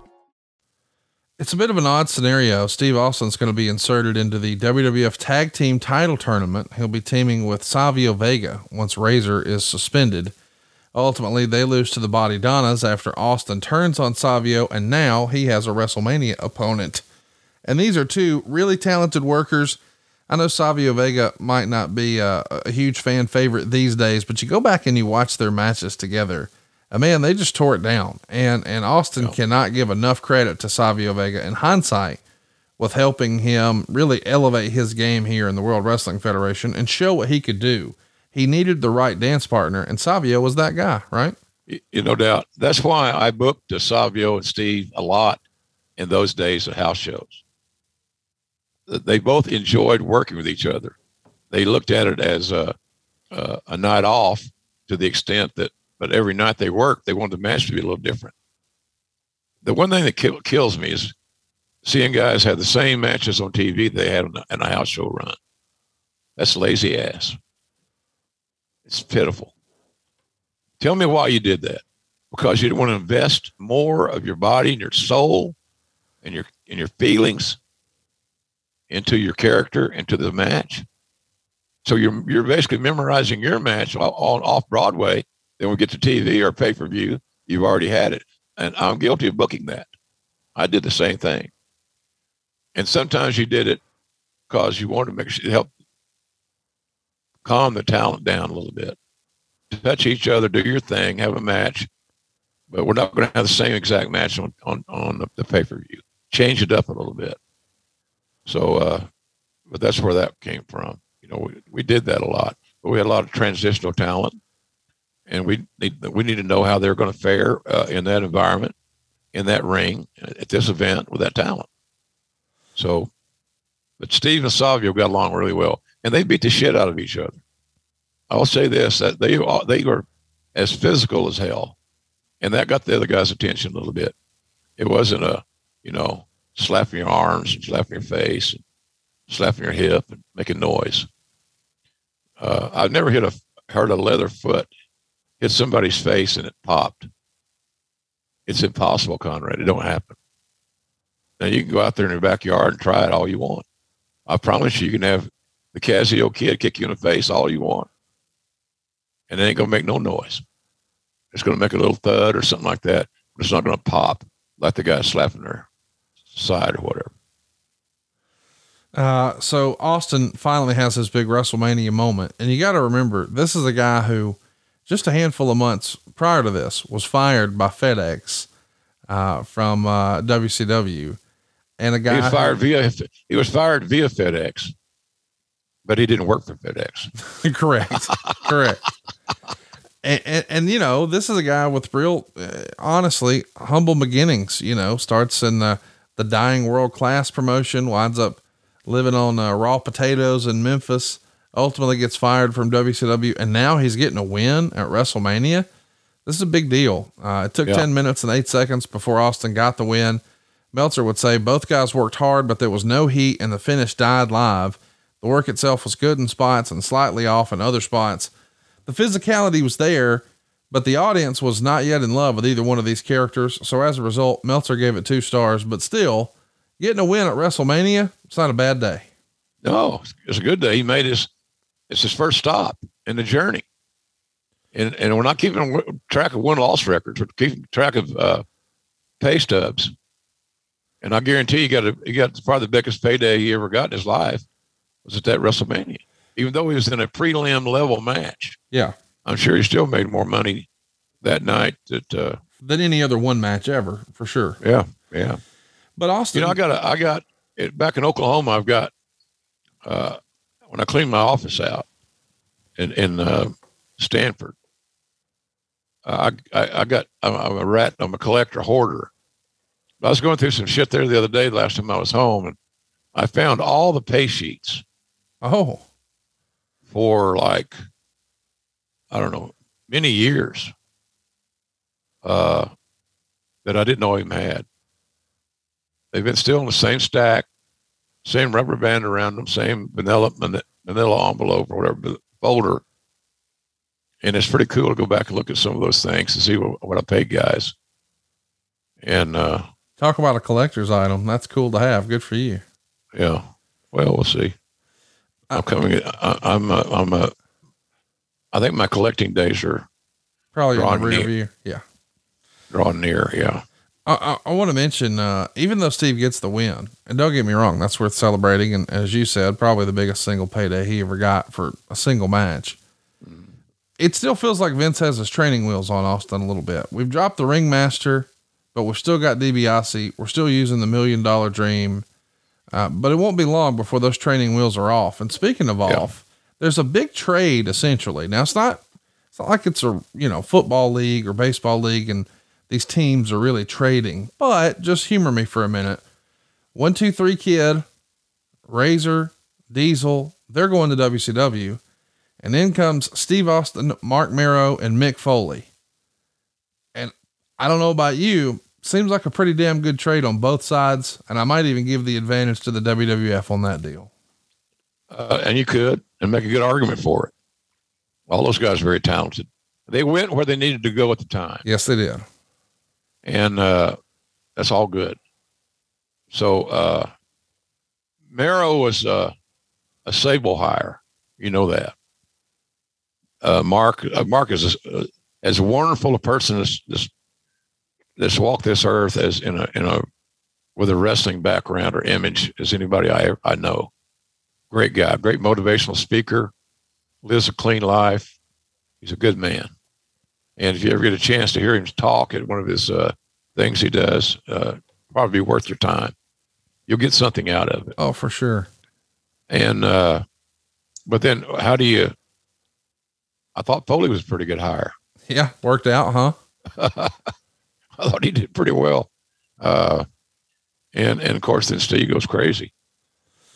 C: It's a bit of an odd scenario. Steve Austin's going to be inserted into the WWF Tag Team Title Tournament. He'll be teaming with Savio Vega once Razor is suspended. Ultimately, they lose to the Body Donnas after Austin turns on Savio, and now he has a WrestleMania opponent. And these are two really talented workers. I know Savio Vega might not be a, a huge fan favorite these days, but you go back and you watch their matches together uh, man, they just tore it down. And and Austin cannot give enough credit to Savio Vega in hindsight with helping him really elevate his game here in the World Wrestling Federation and show what he could do. He needed the right dance partner, and Savio was that guy, right?
D: You no doubt. That's why I booked Savio and Steve a lot in those days of house shows. They both enjoyed working with each other. They looked at it as a, a, a night off to the extent that but every night they worked, they wanted the match to be a little different. The one thing that kill, kills me is seeing guys have the same matches on TV they had in a house show run. That's lazy ass. It's pitiful. Tell me why you did that. Because you didn't want to invest more of your body and your soul and your and your feelings into your character, into the match. So you're you're basically memorizing your match on, on off Broadway then we get to TV or pay per view. You've already had it. And I'm guilty of booking that. I did the same thing. And sometimes you did it because you wanted to make sure help calm the talent down a little bit. Touch each other, do your thing, have a match. But we're not going to have the same exact match on, on, on the, the pay per view. Change it up a little bit. So, uh, but that's where that came from. You know, we, we did that a lot. But we had a lot of transitional talent and we need we need to know how they're going to fare uh, in that environment, in that ring, at this event with that talent. So, but Steve and Savio got along really well, and they beat the shit out of each other. I'll say this: that they they were as physical as hell, and that got the other guy's attention a little bit. It wasn't a you know slapping your arms and slapping your face and slapping your hip and making noise. Uh, I've never hit a heard a leather foot hit somebody's face and it popped. It's impossible, Conrad. It don't happen. Now you can go out there in your backyard and try it all you want. I promise you, you can have the Casio kid kick you in the face all you want, and it ain't gonna make no noise. It's gonna make a little thud or something like that, but it's not gonna pop like the guy slapping their side or whatever.
C: Uh, so Austin finally has his big WrestleMania moment, and you got to remember this is a guy who just a handful of months prior to this, was fired by FedEx uh, from uh, WCW, and a guy
D: he was fired who, via he was fired via FedEx, but he didn't work for FedEx.
C: correct, correct. And, and, and, you know, this is a guy with real, uh, honestly, humble beginnings. You know, starts in the the dying world class promotion, winds up living on uh, raw potatoes in Memphis ultimately gets fired from WCW, and now he's getting a win at WrestleMania. This is a big deal. Uh, it took yeah. 10 minutes and eight seconds before Austin got the win. Meltzer would say both guys worked hard, but there was no heat and the finish died live. The work itself was good in spots and slightly off in other spots. The physicality was there, but the audience was not yet in love with either one of these characters. So as a result, Meltzer gave it two stars, but still getting a win at WrestleMania, it's not a bad day.
D: No, it's a good day. He made his it's his first stop in the journey. And, and we're not keeping track of win loss records. We're keeping track of uh, pay stubs, and I guarantee you got a, he got probably the biggest payday he ever got in his life was at that WrestleMania. Even though he was in a prelim level match,
C: Yeah.
D: I'm sure he still made more money that night. That uh,
C: Than any other one match ever, for sure.
D: yeah, yeah.
C: But Austin,
D: You know, I got a, I got it back in Oklahoma. I've got uh, when I cleaned my office out in in uh, Stanford. I, I I got I'm, I'm a rat. I'm a collector hoarder. I was going through some shit there the other day. Last time I was home, and I found all the pay sheets
C: oh,
D: for like I don't know many years uh, that I didn't know him had. They've been still in the same stack, same rubber band around them, same vanilla vanilla envelope or whatever folder. And it's pretty cool to go back and look at some of those things and see what, what I paid guys. And uh,
C: talk about a collector's item. That's cool to have. Good for you.
D: yeah, well, we'll see. Uh, I'm coming. I, I'm. A, I'm a. I think my collecting days are
C: Probably in the rear
D: near.
C: view. Yeah.
D: drawing near. Yeah.
C: I, I, I want to mention, uh, even though Steve gets the win, and don't get me wrong, that's worth celebrating. And as you said, probably the biggest single payday he ever got for a single match. It still feels like Vince has his training wheels on Austin a little bit. We've dropped the ringmaster, but we've still got DiBiase. We're still using the million dollar dream. Uh, but it won't be long before those training wheels are off. And speaking of off, there's a big trade essentially. Now it's not, it's not like it's a, you know, football league or baseball league and these teams are really trading, but just humor me for a minute. One, two, three kid, Razor, Diesel, they're going to WCW. And then comes Steve Austin, Marc Mero, and Mick Foley. And I don't know about you, seems like a pretty damn good trade on both sides. And I might even give the advantage to the WWF on that deal.
D: uh, and you could and make a good argument for it. All those guys are very talented. They went where they needed to go at the time,
C: Yes, they did.
D: And uh, that's all good. So uh, Mero was uh, a Sable hire, you know that. Uh, Mark uh, Mark is a, as wonderful a person as this that's walked this earth as in a in a with a wrestling background or image as anybody I I know great guy, great motivational speaker, lives a clean life. He's a good man. And if you ever get a chance to hear him talk at one of his uh, things he does, uh, probably be worth your time. You'll get something out of it.
C: Oh, for sure.
D: And, uh, but then how do you, I thought Foley was a pretty good hire.
C: Yeah. Worked out, huh?
D: I thought he did pretty well. Uh, and, and of course, then Steve goes crazy.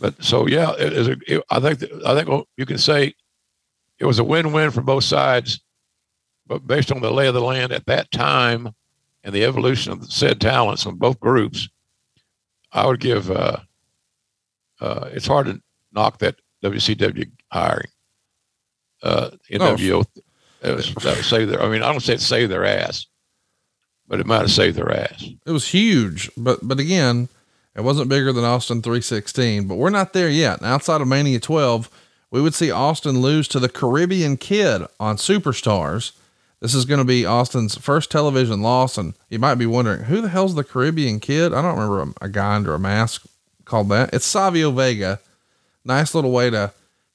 D: But so, yeah, it is a, it, I think, that, I think you can say it was a win-win for both sides, but based on the lay of the land at that time and the evolution of the said talents of both groups, I would give, uh, uh, it's hard to knock that WCW hiring. Uh, NWO, it was, that would save their, I mean, I don't say it saved their ass, but it might have saved their ass.
C: It was huge, but but again, it wasn't bigger than Austin 3:16. But we're not there yet. And outside of Mania 12, we would see Austin lose to the Caribbean Kid on Superstars. This is going to be Austin's first television loss, and you might be wondering who the hell's the Caribbean Kid? I don't remember a, a guy under a mask called that. It's Savio Vega. Nice little way to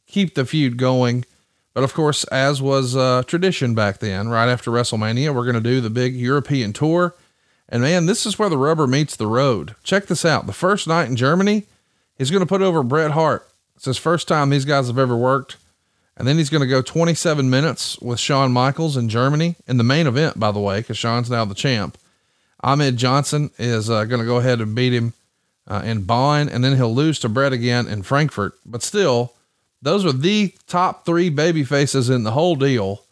C: keep the feud going. But of course, as was uh, tradition back then, right after WrestleMania, we're going to do the big European tour. And man, this is where the rubber meets the road. Check this out. The first night in Germany, he's going to put over Bret Hart. It's his first time these guys have ever worked. And then he's going to go 27 minutes with Shawn Michaels in Germany in the main event, by the way, because Shawn's now the champ. Ahmed Johnson is uh, going to go ahead and beat him uh, in Bonn, and then he'll lose to Bret again in Frankfurt. But still, those are the top three baby faces in the whole deal.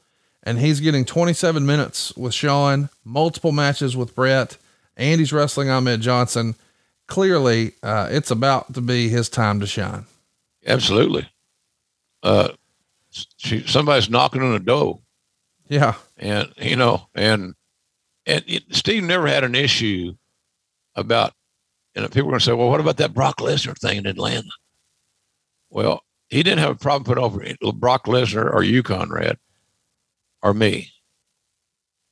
C: And he's getting 27 minutes with Shawn, multiple matches with Bret, and he's wrestling Ahmed Johnson. Clearly, uh, it's about to be his time to shine.
D: Absolutely. Uh, she, somebody's knocking on the door.
C: Yeah.
D: and you know, and and it, Steve never had an issue about. You know, people are going to say, "Well, what about that Brock Lesnar thing in Atlanta?" Well, he didn't have a problem putting over Brock Lesnar or you, Conrad, or me,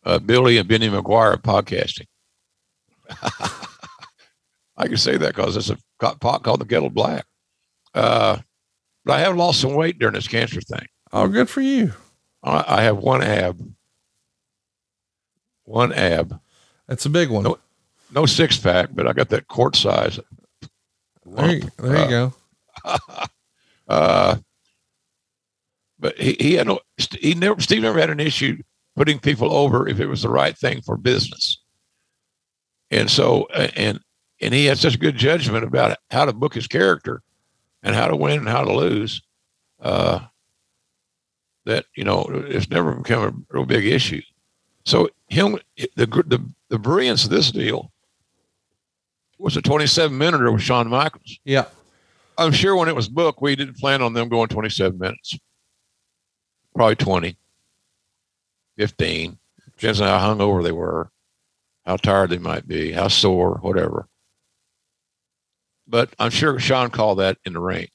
D: uh, Billy and Benny McGuire podcasting. I can say that because it's a pot called the kettle black. Uh, but I have lost some weight during this cancer thing.
C: Oh, good for you.
D: I, I have one ab. One ab.
C: That's a big one.
D: No, no six pack, but I got that quart size.
C: There you, there you uh, go.
D: uh, but he, he had no, he never, Steve never had an issue putting people over if it was the right thing for business. And so, and, and he had such good judgment about how to book his character and how to win and how to lose. Uh, that you know it's never become a real big issue. So him, the the the brilliance of this deal was a 27 minute with Shawn Michaels.
C: Yeah,
D: I'm sure when it was booked, we didn't plan on them going 27 minutes. Probably 20, 15. Depends on how hungover they were, how tired they might be, how sore, whatever. But I'm sure Shawn called that in the ring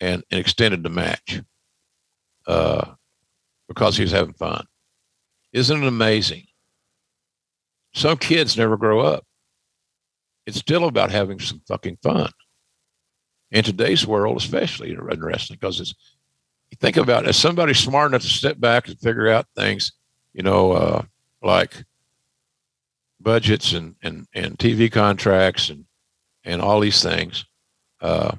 D: and, and extended the match uh, because he was having fun. Isn't it amazing? Some kids never grow up. It's still about having some fucking fun. In today's world, especially in wrestling, because it's you think about it, as somebody smart enough to step back and figure out things, you know, uh, like budgets and, and, and TV contracts and, and all these things, uh,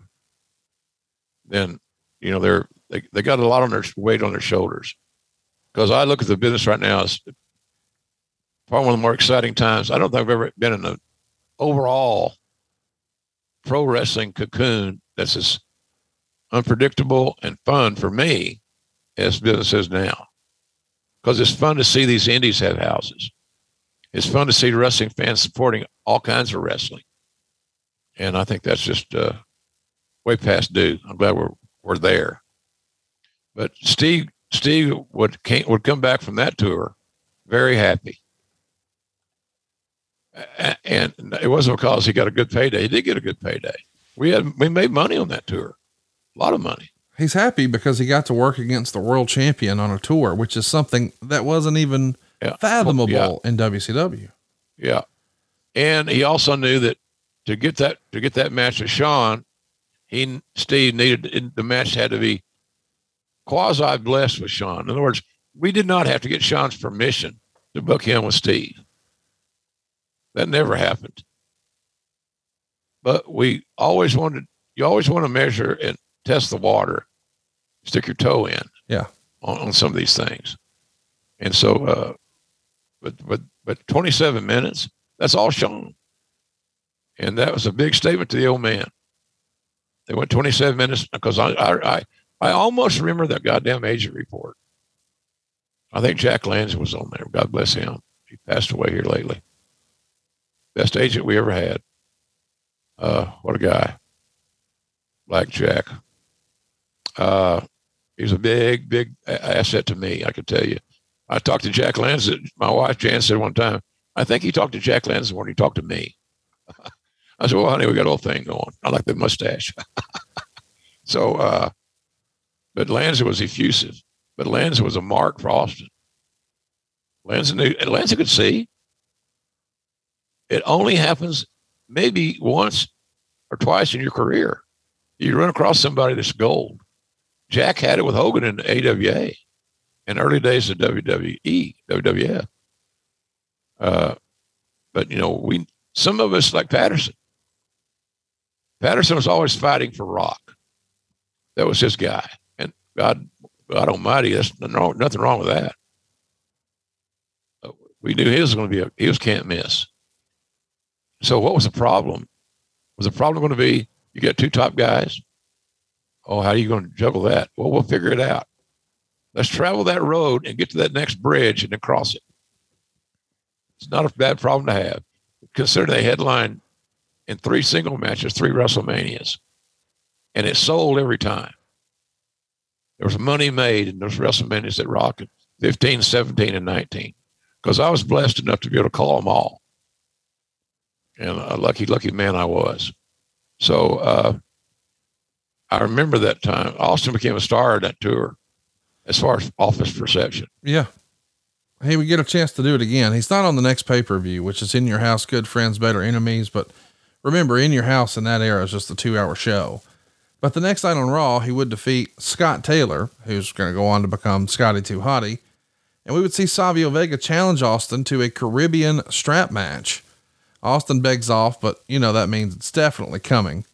D: then, you know, they're, they, they got a lot on their weight on their shoulders. Because I look at the business right now as probably one of the more exciting times. I don't think I've ever been in an overall pro wrestling cocoon that's as unpredictable and fun for me as business is now. Because it's fun to see these indies have houses. It's fun to see wrestling fans supporting all kinds of wrestling. And I think that's just uh, way past due. I'm glad we're we're there. But Steve Steve would came, would come back from that tour very happy. And it wasn't because he got a good payday. He did get a good payday. We had we made money on that tour, a lot of money.
C: He's happy because he got to work against the world champion on a tour, which is something that wasn't even yeah. fathomable yeah. in WCW.
D: Yeah, and he also knew that to get that to get that match with Shawn, he Steve needed the match had to be quasi blessed with Shawn. In other words, we did not have to get Shawn's permission to book him with Steve. That never happened. But we always wanted, you always want to measure and test the water, stick your toe in.
C: Yeah.
D: On, on some of these things. And so, uh, but, but, but 27 minutes, that's all Shawn. And that was a big statement to the old man. They went 27 minutes because I, I, I I almost remember that goddamn agent report. I think Jack Lanza was on there. God bless him. He passed away here lately. Best agent we ever had. Uh, what a guy. Black Jack. Uh, he's a big, big asset to me, I can tell you. I talked to Jack Lanza. My wife Jan said one time, I think he talked to Jack Lanza when he talked to me. I said, Well, honey, we got a whole thing going. I like the mustache. so uh, but Lanza was effusive. But Lanza was a mark for Austin. Lanza knew, Lanza could see. It only happens maybe once or twice in your career. You run across somebody that's gold. Jack had it with Hogan in AWA in early days of WWE, WWF. Uh, but you know, we some of us like Patterson. Patterson was always fighting for Rock. That was his guy. And God, God Almighty, that's nothing wrong with that. We knew he was going to be a, he was can't miss. So what was the problem? Was the problem going to be you got two top guys? Oh, how are you going to juggle that? Well, we'll figure it out. Let's travel that road and get to that next bridge and then cross it. It's not a bad problem to have. Consider the headline in three single matches, three WrestleManias, and it sold every time. There was money made in those WrestleManias at Rock in 15, 17, and 19 because I was blessed enough to be able to call them all. And a lucky, lucky man I was. So uh, I remember that time. Austin became a star of that tour as far as office perception.
C: Yeah. he would get a chance to do it again. He's not on the next pay per view, which is in your house, good friends, better enemies. But remember, in your house in that era is just a two hour show. But the next night on Raw, he would defeat Scott Taylor, who's going to go on to become Scotty 2 Hotty. And we would see Savio Vega challenge Austin to a Caribbean strap match. Austin begs off, but you know, that means it's definitely coming.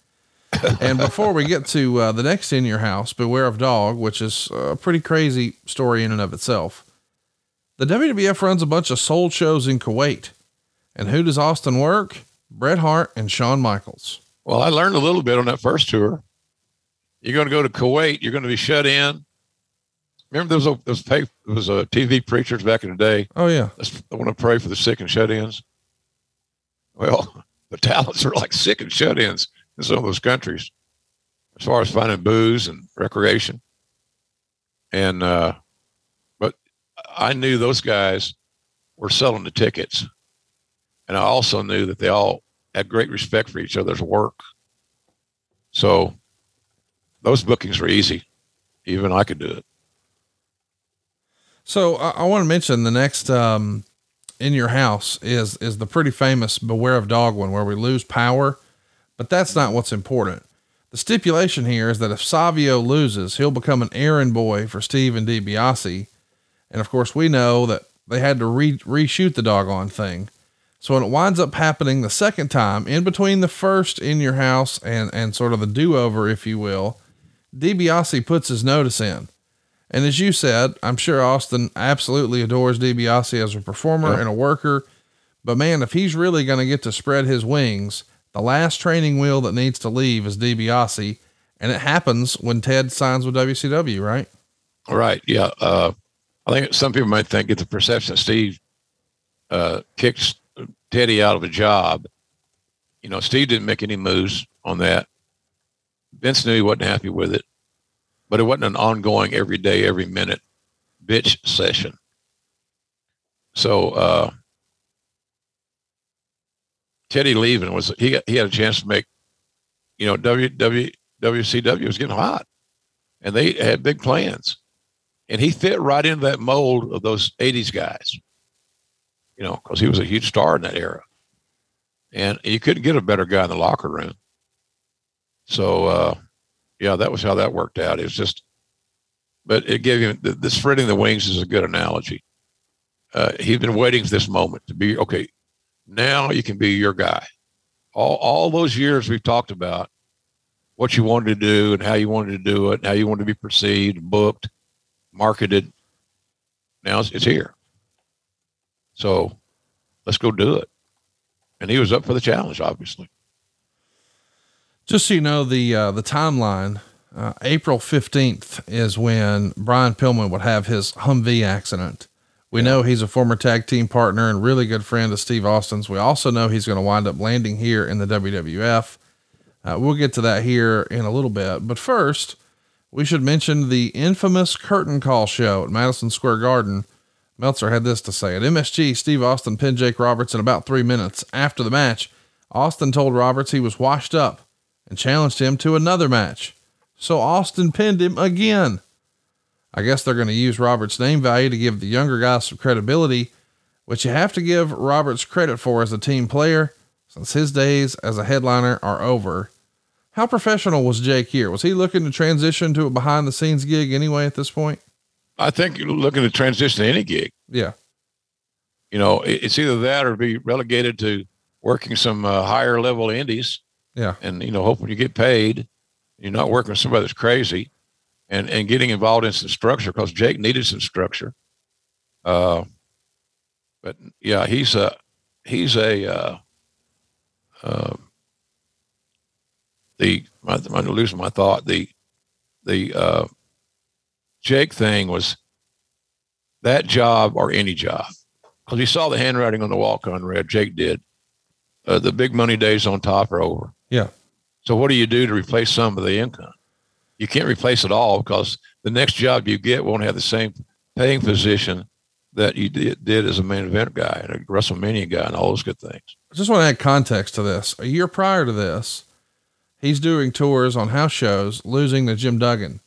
C: and before we get to uh, the next in your house, Beware of Dog, which is a pretty crazy story in and of itself. The WWF runs a bunch of sold shows in Kuwait. And who does Austin work? Bret Hart and Shawn Michaels.
D: Well, I learned a little bit on that first tour. You're going to go to Kuwait. You're going to be shut in. Remember, there was a, there was, pay, there was a TV preachers back in the day.
C: Oh yeah.
D: I want to pray for the sick and shut-ins. Well, the talents are like sick and shut-ins in some of those countries, as far as finding booze and recreation. And uh, but I knew those guys were selling the tickets, and I also knew that they all had great respect for each other's work. So those bookings were easy. Even I could do it.
C: So I, I want to mention the next um, in your house is is the pretty famous Beware of Dog one where we lose power, but that's not what's important. The stipulation here is that if Savio loses, he'll become an errand boy for Steve and DiBiase. And of course, we know that they had to re- reshoot the doggone thing. So when it winds up happening the second time, in between the first in your house and, and sort of the do over, if you will, DiBiase puts his notice in. And as you said, I'm sure Austin absolutely adores DiBiase as a performer
D: Yeah.
C: and a worker. But man, if he's really going to get to spread his wings, the last training wheel that needs to leave is DiBiase. And it happens when Ted signs with WCW, right?
D: Right. Yeah. Uh, I think some people might think it's the perception that Steve uh, kicks Teddy out of a job. You know, Steve didn't make any moves on that. Vince knew he wasn't happy with it, but it wasn't an ongoing every day, every minute bitch session. So uh, Teddy leaving was he he had a chance to make, you know, W WCW was getting hot, and they had big plans and he fit right into that mold of those 80s guys you know because he was a huge star in that era and you couldn't get a better guy in the locker room so uh yeah that was how that worked out it was just but it gave him the, spreading the wings is a good analogy uh he'd been waiting for this moment to be okay now you can be your guy all all those years we've talked about what you wanted to do and how you wanted to do it and how you wanted to be perceived booked marketed. Now it's, it's here. So let's go do it. And he was up for the challenge, obviously.
C: Just so you know, the uh, the timeline, uh, April fifteenth is when Brian Pillman would have his Humvee accident. We know he's a former tag team partner and really good friend of Steve Austin's. We also know he's going to wind up landing here in the WWF. Uh, we'll get to that here in a little bit, but first, we should mention the infamous curtain call show at Madison Square Garden. Meltzer had this to say at MSG. Steve Austin pinned Jake Roberts in about three minutes. After the match, Austin told Roberts he was washed up and challenged him to another match. So Austin pinned him again. I guess they're going to use Roberts' name value to give the younger guys some credibility, which you have to give Roberts credit for as a team player since his days as a headliner are over. How professional was Jake here? Was he looking to transition to a behind the scenes gig anyway at this point?
D: I think you're looking to transition to any gig.
C: Yeah.
D: You know, it's either that or be relegated to working some uh, higher level indies
C: Yeah.
D: and, you know, hoping you get paid. You're not working with somebody that's crazy and, and getting involved in some structure because Jake needed some structure. Uh, but yeah, he's a, he's a, uh, uh, the, my, I'm losing my thought. The, the, uh, Jake thing was that job or any job. Because you saw the handwriting on the wall, Conrad. Jake did. Uh, the big money days on top are over.
C: Yeah.
D: So what do you do to replace some of the income? You can't replace it all because the next job you get won't have the same paying position that you did, did as a main event guy and a WrestleMania guy and all those good things.
C: I just want to add context to this. A year prior to this, he's doing tours on house shows, losing to Jim Duggan,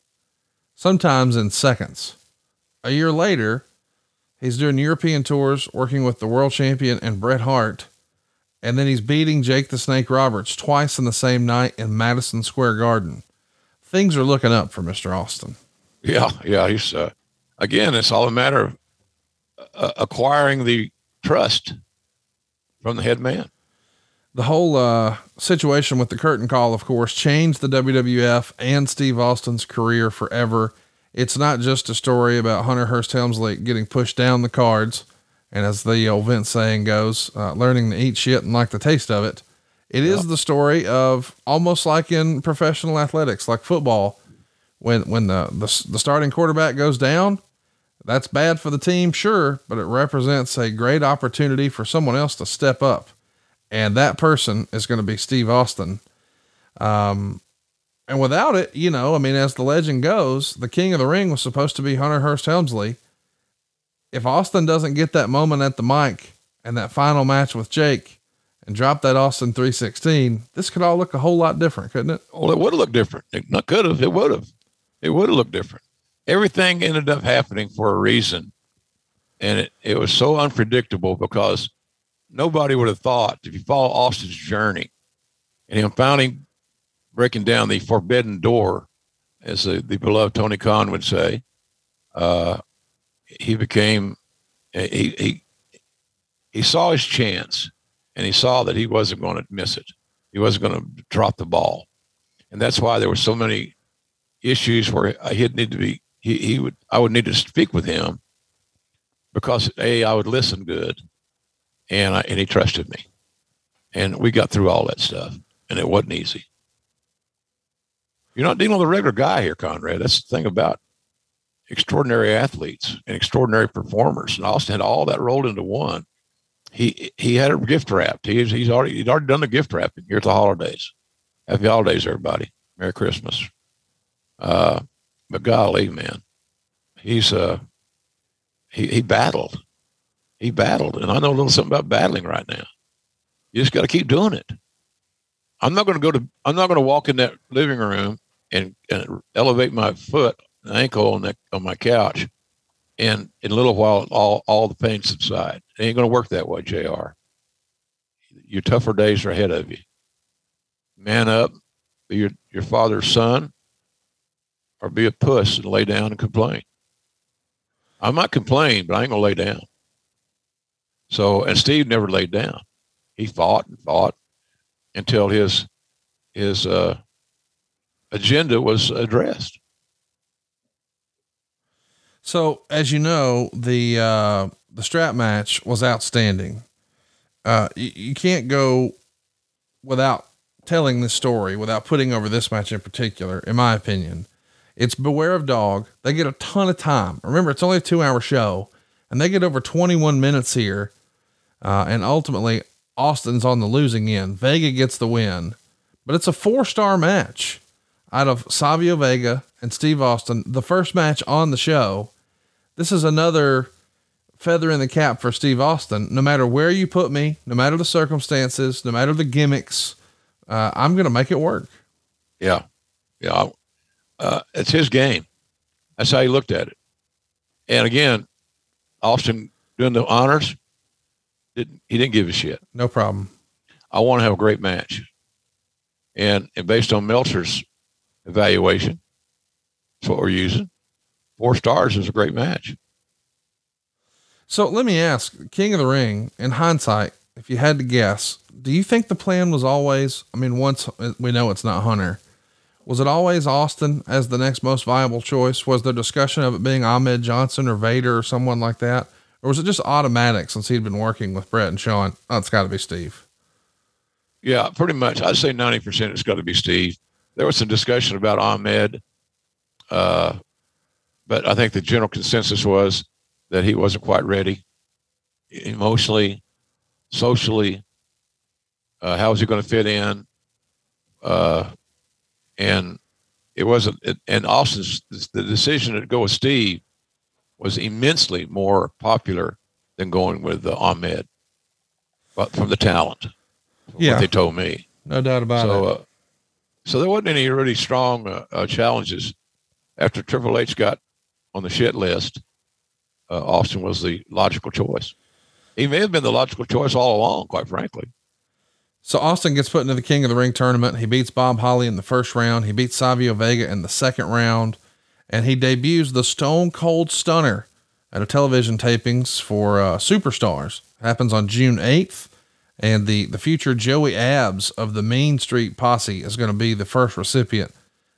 C: sometimes in seconds. A year later, He's doing European tours, working with the world champion and Bret Hart. And then he's beating Jake the Snake Roberts twice in the same night in Madison Square Garden. Things are looking up for Mr. Austin.
D: Yeah, yeah. He's uh, again, it's all a matter of uh, acquiring the trust from the head man.
C: The whole uh, situation with the curtain call, of course, changed the WWF and Steve Austin's career forever. It's not just a story about Hunter Hearst Helmsley getting pushed down the cards, and as the old Vince saying goes, uh, learning to eat shit and like the taste of it. It is the story of almost like in professional athletics, like football, when when the, the the starting quarterback goes down, that's bad for the team, sure, but it represents a great opportunity for someone else to step up. And that person is going to be Steve Austin. Um, and without it, you know, I mean, as the legend goes, the king of the ring was supposed to be Hunter Hearst Helmsley. If Austin doesn't get that moment at the mic and that final match with Jake and drop that Austin 3:16, this could all look a whole lot different, couldn't it?
D: Well, it would have looked different. It could have. It would have. It would have looked different. Everything ended up happening for a reason, and it, it was so unpredictable because nobody would have thought if you follow Austin's journey, and him breaking down the forbidden door, as the, the beloved Tony Khan would say, uh, he became he he he saw his chance, and he saw that he wasn't going to miss it. He wasn't going to drop the ball, and that's why there were so many issues where he'd need to be he, he would I would need to speak with him because a I would listen good, and I, and he trusted me, and we got through all that stuff, and it wasn't easy. You're not dealing with a regular guy here, Conrad. That's the thing about extraordinary athletes and extraordinary performers, and Austin had all that rolled into one. He he had a gift wrapped. He's he's already he'd already done the gift wrapping here at the holidays. Happy holidays, everybody. Merry Christmas. Uh, but golly, man, he's uh he he battled. He battled, and I know a little something about battling right now. You just got to keep doing it. I'm not going to go to. I'm not going to walk in that living room and, and elevate my foot, ankle on that on my couch, and in a little while, all all the pain subside. It ain't going to work that way, Jr. Your tougher days are ahead of you. Man up, be your your father's son, or be a puss and lay down and complain. I might complain, but I ain't gonna lay down. So, and Steve never laid down. He fought and fought until his his uh, agenda was addressed.
C: So, as you know, the uh, the strap match was outstanding. Uh, you, you can't go without telling this story without putting over this match in particular, in my opinion. It's Beware of Dog. They get a ton of time. Remember, it's only a two hour show, and they get over 21 minutes here. Uh, and ultimately, Austin's on the losing end. Vega gets the win, but it's a four star match out of Savio Vega and Steve Austin, the first match on the show. This is another feather in the cap for Steve Austin. No matter where you put me, no matter the circumstances, no matter the gimmicks, uh, I'm going to make it work.
D: Yeah. Yeah. Uh, it's his game. That's how he looked at it. And again, Austin doing the honors, didn't he didn't give a shit.
C: No problem.
D: I want to have a great match. And, and based on Meltzer's evaluation, that's what we're using. Four stars is a great match.
C: So let me ask King of the Ring, in hindsight, if you had to guess, do you think the plan was always, I mean, once we know it's not Hunter, was it always Austin as the next most viable choice? Was there discussion of it being Ahmed Johnson or Vader or someone like that? Or was it just automatic since he'd been working with Bret and Shawn? Oh, it's got to be Steve.
D: Yeah, pretty much. I'd say 90% it's got to be Steve. There was some discussion about Ahmed, uh, but I think the general consensus was that he wasn't quite ready emotionally, socially. Uh, how was he going to fit in? Uh, and it wasn't. It, and Austin's the decision to go with Steve was immensely more popular than going with uh, Ahmed, but from the talent.
C: Yeah,
D: what they told me.
C: No doubt about
D: so,
C: it.
D: Uh, so there wasn't any really strong uh, uh, challenges after Triple H got on the shit list. uh, Austin was the logical choice. He may have been the logical choice all along, quite frankly.
C: So Austin gets put into the King of the Ring tournament. He beats Bob Holly in the first round. He beats Savio Vega in the second round, and he debuts the Stone Cold Stunner at a television tapings for uh, Superstars. It happens on June eighth, and the the future Joey Abs of the Mean Street Posse is going to be the first recipient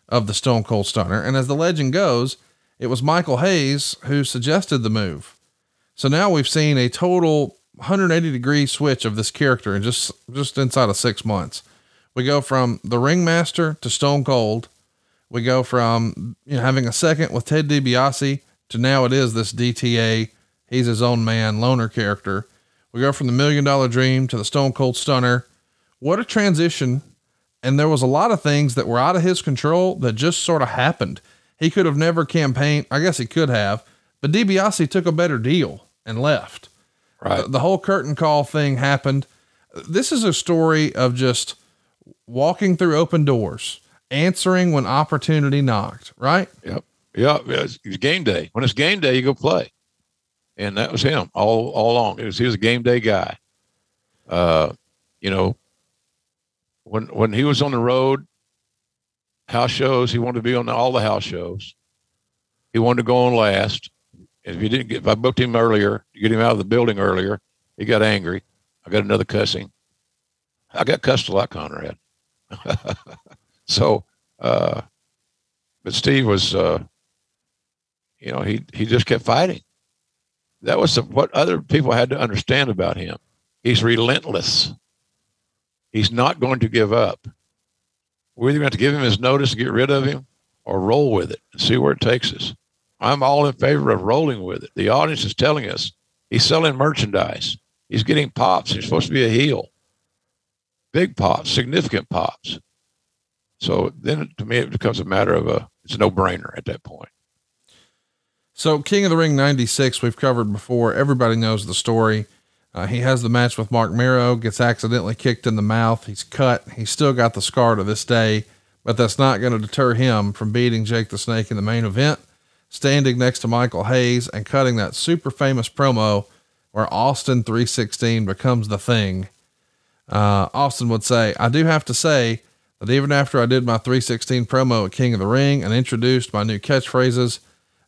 C: of the Stone Cold Stunner. And as the legend goes, it was Michael Hayes who suggested the move. So now we've seen a total 180 degree switch of this character in just just inside of six months. We go from the ringmaster to Stone Cold. We go from you know, having a second with Ted DiBiase to now it is this DTA. He's his own man, loner character. We go from the million dollar dream to the Stone Cold Stunner. What a transition. And there was a lot of things that were out of his control that just sort of happened. He could have never campaigned. I guess he could have, but DiBiase took a better deal and left.
D: Right.
C: The, the whole curtain call thing happened. This is a story of just walking through open doors, answering when opportunity knocked, right?
D: Yep. Yep. It's, game day. When it's game day, you go play. And that was him all, all along. Was, he was a game day guy. Uh, you know, when, when he was on the road, house shows, he wanted to be on all the house shows. He wanted to go on last. If you didn't get, if I booked him earlier, to get him out of the building earlier, he got angry. I got another cussing. I got cussed a lot, Conrad. so, uh, but Steve was, uh, you know, he he just kept fighting. That was the, what other people had to understand about him. He's relentless. He's not going to give up. We're either going to give him his notice to get rid of him, or roll with it and see where it takes us. I'm all in favor of rolling with it. The audience is telling us he's selling merchandise. He's getting pops. He's supposed to be a heel. Big pops, significant pops. So then to me, it becomes a matter of a, it's a no brainer at that point.
C: So King of the Ring 96, we've covered before. Everybody knows the story. Uh, he has the match with Marc Mero, gets accidentally kicked in the mouth. He's cut. He's still got the scar to this day, but that's not going to deter him from beating Jake the Snake in the main event standing next to Michael Hayes and cutting that super famous promo where Austin 3:16 becomes the thing. Uh, Austin would say, I do have to say that even after I did my 316 promo at King of the Ring and introduced my new catchphrases,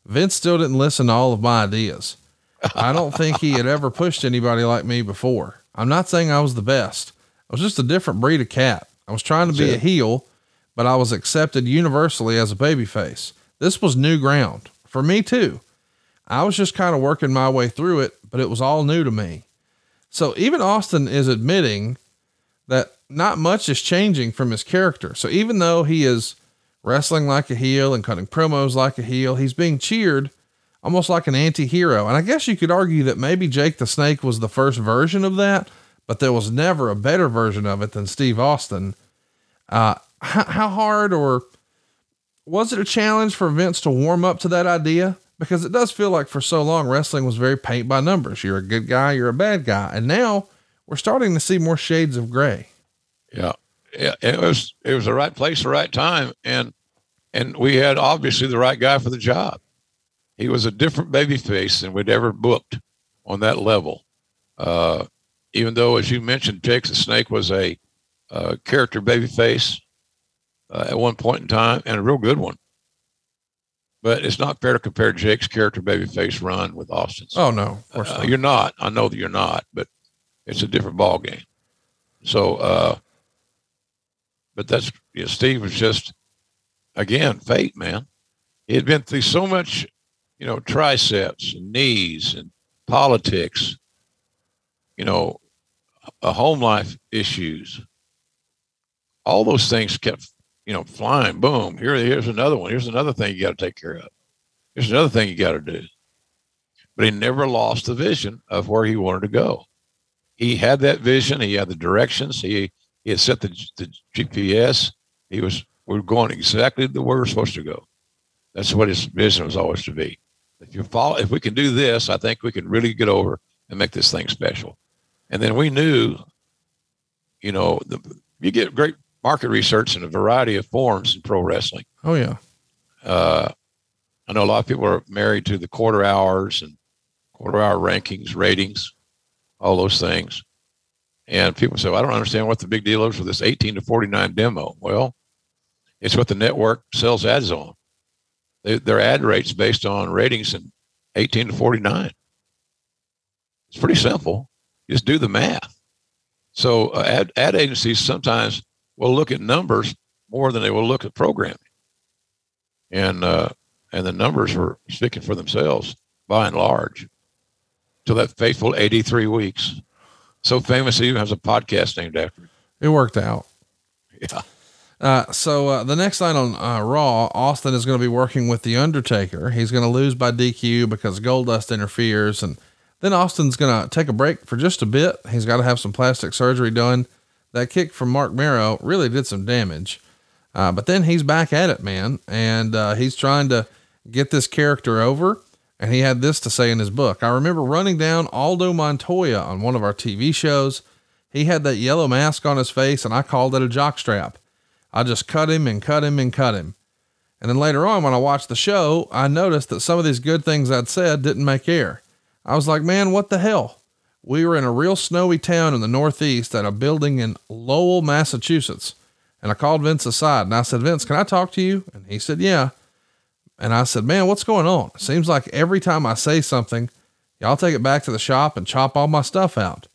C: Vince still didn't listen to all of my ideas. I don't think he had ever pushed anybody like me before. I'm not saying I was the best. I was just a different breed of cat. I was trying to be a heel, but I was accepted universally as a babyface. This was new ground for me too. I was just kind of working my way through it, but it was all new to me. So even Austin is admitting that not much is changing from his character. So even though he is wrestling like a heel and cutting promos like a heel, he's being cheered almost like an anti-hero. And I guess you could argue that maybe Jake the Snake was the first version of that, but there was never a better version of it than Steve Austin. Uh, how, how hard or was it a challenge for Vince to warm up to that idea? Because it does feel like for so long wrestling was very paint by numbers. You're a good guy, you're a bad guy. And now we're starting to see more shades of gray.
D: Yeah. Yeah. It was, it was the right place, the right time. And, and we had obviously the right guy for the job. He was a different baby face than we'd ever booked on that level. Uh, even though, as you mentioned, Jake the Snake was a uh, character baby face uh, at one point in time and a real good one. But it's not fair to compare Jake's character babyface run with Austin's.
C: Oh no,
D: uh, not. you're not. I know that you're not, but it's a different ball game. So, uh, but that's you know, Steve was just again fate, man. He had been through so much, you know, triceps and knees and politics, you know, a home life issues. All those things kept you know, flying, boom, here, here's another one. Here's another thing you got to take care of. Here's another thing you got to do. But he never lost the vision of where he wanted to go. He had that vision. He had the directions. He, he had set the, the GPS. He was, we're going exactly the way we we're supposed to go. That's what his vision was always to be. If you follow, if we can do this, I think we can really get over and make this thing special. And then we knew, you know, the, you get great market research in a variety of forms in pro wrestling.
C: Oh yeah.
D: Uh, I know a lot of people are married to the quarter hours and quarter hour rankings, ratings, all those things. And people say, well, I don't understand what the big deal is with this 18 to 49 demo. Well, it's what the network sells ads on. They, their ad rates based on ratings in 18 to 49. It's pretty simple. Just do the math. So uh, ad, ad agencies sometimes will look at numbers more than they will look at programming. And, uh, and the numbers are speaking for themselves by and large. To that faithful 83 weeks. So famous, he even has a podcast named after it.
C: It worked out.
D: Yeah.
C: Uh, so uh, the next night on uh, Raw, Austin is going to be working with the Undertaker. He's going to lose by DQ because Goldust interferes, and then Austin's going to take a break for just a bit. He's got to have some plastic surgery done. That kick from Marc Mero really did some damage, uh, but then he's back at it, man, and uh, he's trying to get this character over. And he had this to say in his book. I remember running down Aldo Montoya on one of our TV shows. He had that yellow mask on his face, and I called it a jockstrap. I just cut him and cut him and cut him. And then later on, when I watched the show, I noticed that some of these good things I'd said didn't make air. I was like, man, what the hell? We were in a real snowy town in the Northeast at a building in Lowell, Massachusetts. And I called Vince aside and I said, Vince, can I talk to you? And he said, yeah. And I said, man, what's going on? Seems like every time I say something, y'all take it back to the shop and chop all my stuff out.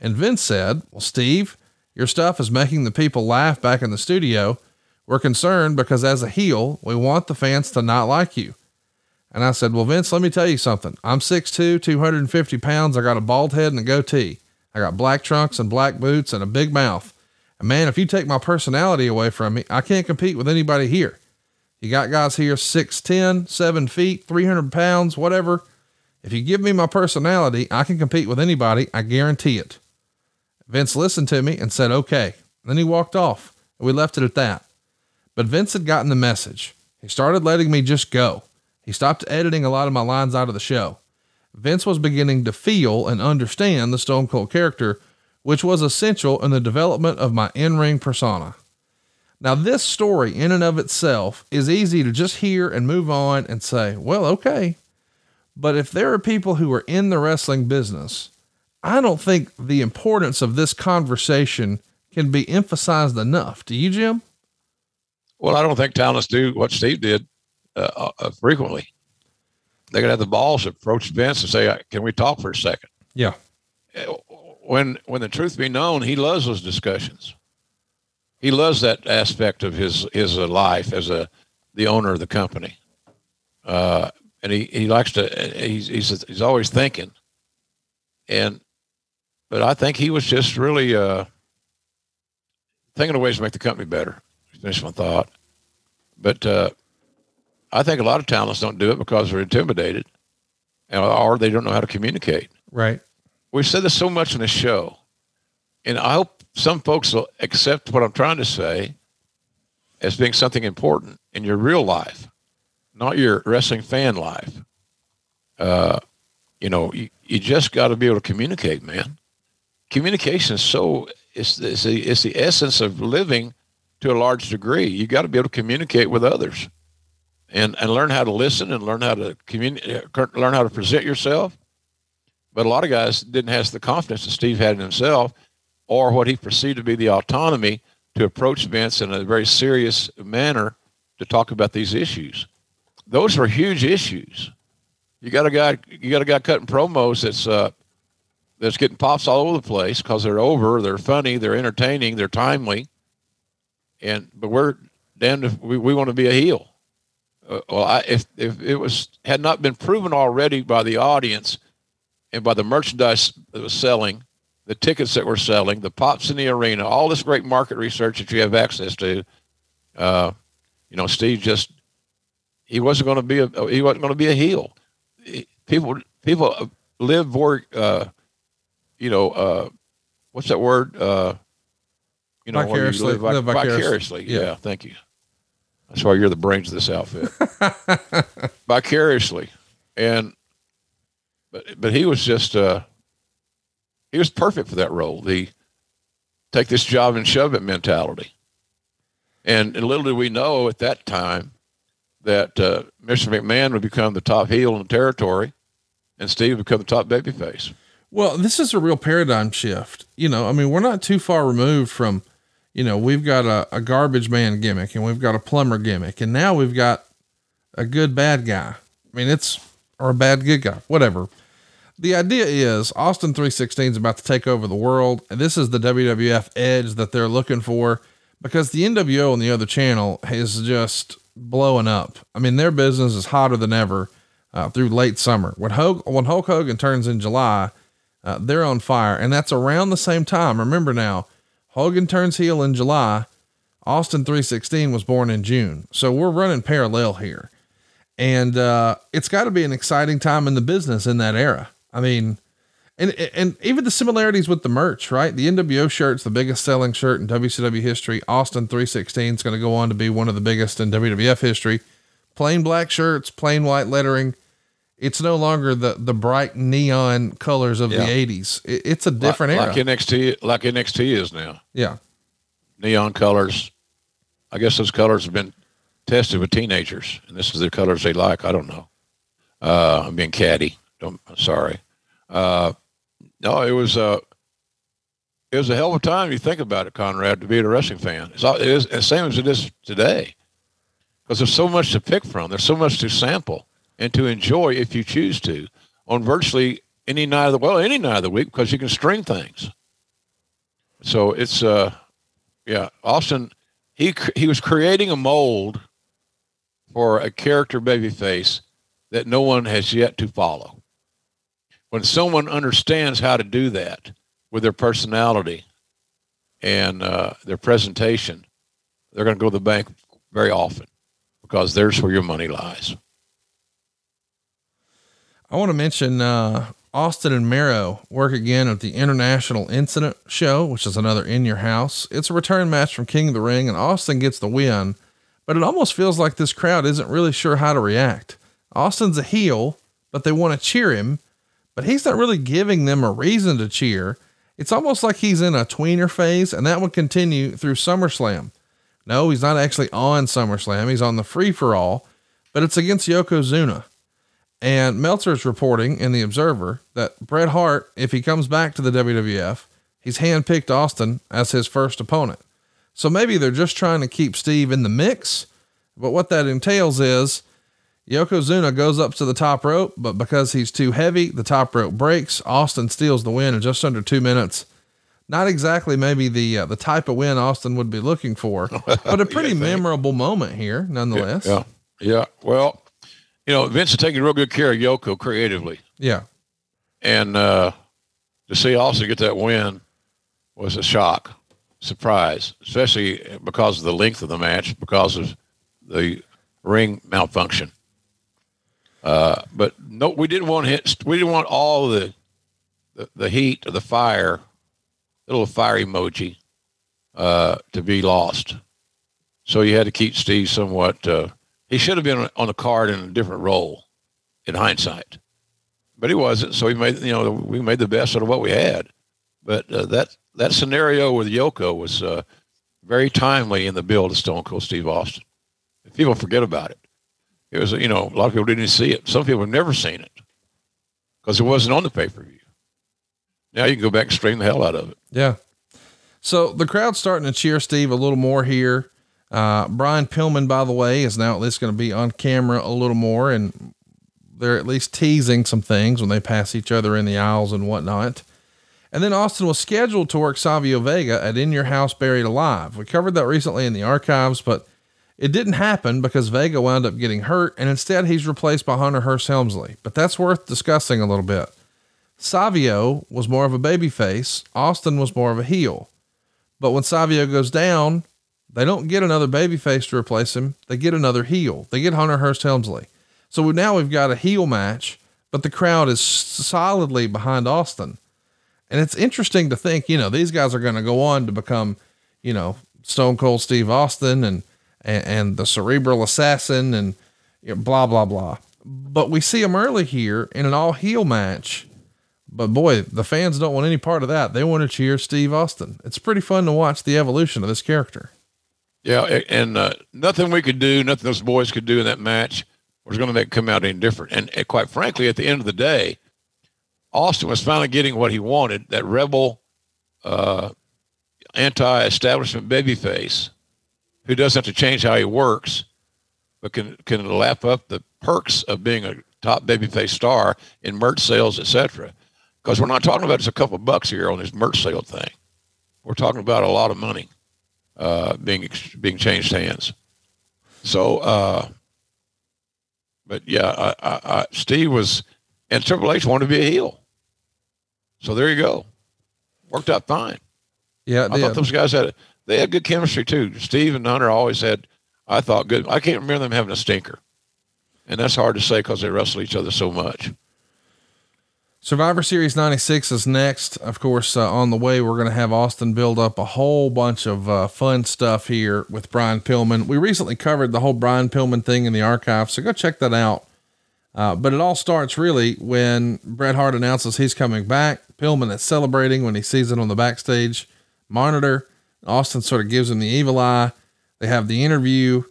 C: And Vince said, well, Steve, your stuff is making the people laugh back in the studio. We're concerned because as a heel, we want the fans to not like you. And I said, well, Vince, let me tell you something. I'm 6'2, 250 pounds. I got a bald head and a goatee. I got black trunks and black boots and a big mouth. And man, if you take my personality away from me, I can't compete with anybody here. You got guys here 6'10, 7 feet, 300 pounds, whatever. If you give me my personality, I can compete with anybody. I guarantee it. Vince listened to me and said, okay. Then he walked off and we left it at that. But Vince had gotten the message. He started letting me just go. He stopped editing a lot of my lines out of the show. Vince was beginning to feel and understand the Stone Cold character, which was essential in the development of my in ring persona. Now, this story in and of itself is easy to just hear and move on and say, well, okay. But if there are people who are in the wrestling business, I don't think the importance of this conversation can be emphasized enough. Do you, Jim?
D: Well, I don't think talents do what Steve did uh, uh, frequently. They could have the balls to approach Vince and say, "Can we talk for a second?
C: Yeah.
D: When when the truth be known, he loves those discussions. He loves that aspect of his his uh, life as a the owner of the company, uh, and he, he likes to. He's he's he's always thinking, and but I think he was just really uh, thinking of ways to make the company better. Finish my thought, but uh, I think a lot of talents don't do it because they're intimidated, or they don't know how to communicate.
C: Right.
D: We've said this so much in the show, and I hope some folks will accept what I'm trying to say as being something important in your real life, not your wrestling fan life. Uh, you know, you, you just got to be able to communicate, man. Communication is so it's, it's, the, it's the essence of living to a large degree. You got to be able to communicate with others and, and learn how to listen and learn how to communicate, learn how to present yourself. But a lot of guys didn't have the confidence that Steve had in himself or what he perceived to be the autonomy to approach Vince in a very serious manner to talk about these issues. Those are huge issues. You got a guy, you got a guy cutting promos that's uh, that's getting pops all over the place because they're over, they're funny, they're entertaining, they're timely, and but we're damned if we, we want to be a heel. Uh, well, I, if if it was had not been proven already by the audience and by the merchandise that was selling, the tickets that we're selling, the pops in the arena, all this great market research that you have access to, uh, you know, Steve just he wasn't going to be a he wasn't going to be a heel. People people live for uh, you know uh, what's that word? Uh, you know,
C: vicariously,
D: you live,
C: live
D: vicariously.
C: vicariously.
D: Yeah.
C: Yeah.
D: thank you. That's why you're the brains of this outfit. vicariously, and but but he was just uh, he was perfect for that role. The take this job and shove it mentality. And, and little did we know at that time that uh, Mr. McMahon would become the top heel in the territory, and Steve would become the top babyface.
C: Well, this is a real paradigm shift. You know, I mean, we're not too far removed from, you know, we've got a, a garbage man gimmick and we've got a plumber gimmick, and now we've got a good bad guy. I mean, it's or a bad good guy, whatever. The idea is Austin 3:16 is about to take over the world, and this is the WWF edge that they're looking for because the NWO on the other channel is just blowing up. I mean, their business is hotter than ever uh, through late summer. When Hulk, when Hulk Hogan turns in July, uh, they're on fire, and that's around the same time. Remember now, Hogan turns heel in July. Austin 3:16 was born in June. So we're running parallel here. And uh, it's got to be an exciting time in the business in that era. I mean, and and even the similarities with the merch, right? The NWO shirt's the biggest selling shirt in WCW history. Austin 3:16 is going to go on to be one of the biggest in WWF history. Plain black shirts, plain white lettering. It's no longer the the bright neon colors of
D: Yeah.
C: the 80s. It, it's a different
D: like,
C: era.
D: Like NXT, like NXT is now.
C: yeah.
D: Neon colors. I guess those colors have been tested with teenagers, and this is the colors they like. I don't know. Uh, I'm being catty. Don't. Sorry. Uh, no, it was uh, it was a hell of a time. You think about it, Conrad, to be a wrestling fan. It's all, it is the same as it is today, because there's so much to pick from. There's so much to sample and to enjoy if you choose to on virtually any night of the well, any night of the week, because you can string things. So it's uh, yeah, Austin. He he was creating a mold for a character babyface that no one has yet to follow. When someone understands how to do that with their personality and uh, their presentation, they're going to go to the bank very often because there's where your money lies.
C: I want to mention uh, Austin and Mero work again at the International Incident Show, which is another in your house. It's a return match from King of the Ring, and Austin gets the win, but it almost feels like this crowd isn't really sure how to react. Austin's a heel, but they want to cheer him, but he's not really giving them a reason to cheer. It's almost like he's in a tweener phase, and that would continue through SummerSlam. No, he's not actually on SummerSlam. He's on the free for all, but it's against Yokozuna. And Meltzer's reporting in The Observer that Bret Hart, if he comes back to the WWF, he's handpicked Austin as his first opponent. So maybe they're just trying to keep Steve in the mix. But what that entails is Yokozuna goes up to the top rope, but because he's too heavy, the top rope breaks. Austin steals the win in just under two minutes. Not exactly maybe the uh, the type of win Austin would be looking for, but a pretty memorable moment here nonetheless.
D: Yeah, yeah. Well, you know, Vince is taking real good care of Yoko creatively.
C: Yeah.
D: And uh, to see Austin get that win was a shock, surprise, especially because of the length of the match, because of the ring malfunction. Uh, but no, we didn't want hit. We didn't want all the, the the heat of the fire, little fire emoji, uh, to be lost. So you had to keep Steve somewhat. Uh, he should have been on the card in a different role, in hindsight but he wasn't. So we made, you know, we made the best out of what we had. But uh, that that scenario with Yoko was uh, very timely in the build of Stone Cold Steve Austin. People forget about it. It was, you know, a lot of people didn't see it. Some people have never seen it because it wasn't on the pay per view. Now you can go back and stream the hell out of it.
C: Yeah. So the crowd's starting to cheer Steve a little more here. Uh, Brian Pillman, by the way, is now at least going to be on camera a little more, and they're at least teasing some things when they pass each other in the aisles and whatnot. And then Austin was scheduled to work Savio Vega at In Your House Buried Alive. We covered that recently in the archives, but it didn't happen because Vega wound up getting hurt, and instead he's replaced by Hunter Hearst Helmsley. But that's worth discussing a little bit. Savio was more of a babyface, Austin was more of a heel. But when Savio goes down, they don't get another babyface to replace him. They get another heel. They get Hunter Hearst Helmsley. So now we've got a heel match, but the crowd is solidly behind Austin. And it's interesting to think, you know, these guys are going to go on to become, you know, Stone Cold Steve Austin and, and, and the cerebral assassin and you know, blah, blah, blah. But we see him early here in an all heel match. But boy, the fans don't want any part of that. They want to cheer Steve Austin. It's pretty fun to watch the evolution of this character.
D: Yeah, and uh, nothing we could do, nothing those boys could do in that match was going to make it come out any different. And, quite frankly, at the end of the day, Austin was finally getting what he wanted that rebel, uh, anti establishment babyface who doesn't have to change how he works, but can, can lap up the perks of being a top babyface star in merch sales, etc. Because we're not talking about just a couple of bucks here on this merch sale thing. We're talking about a lot of money uh, being being changed hands. So, uh, but yeah, I, I, I, Steve was, and Triple H wanted to be a heel. So there you go. Worked out fine.
C: Yeah,
D: I thought those guys had they had good chemistry too. Steve and Hunter always had, I thought, good. I can't remember them having a stinker, and that's hard to say because they wrestle each other so much.
C: Survivor Series 96 is next. Of course, uh, on the way, we're going to have Austin build up a whole bunch of uh, fun stuff here with Brian Pillman. We recently covered the whole Brian Pillman thing in the archive, so go check that out. Uh, but it all starts really when Bret Hart announces he's coming back. Pillman is celebrating when he sees it on the backstage monitor. Austin sort of gives him the evil eye. They have the interview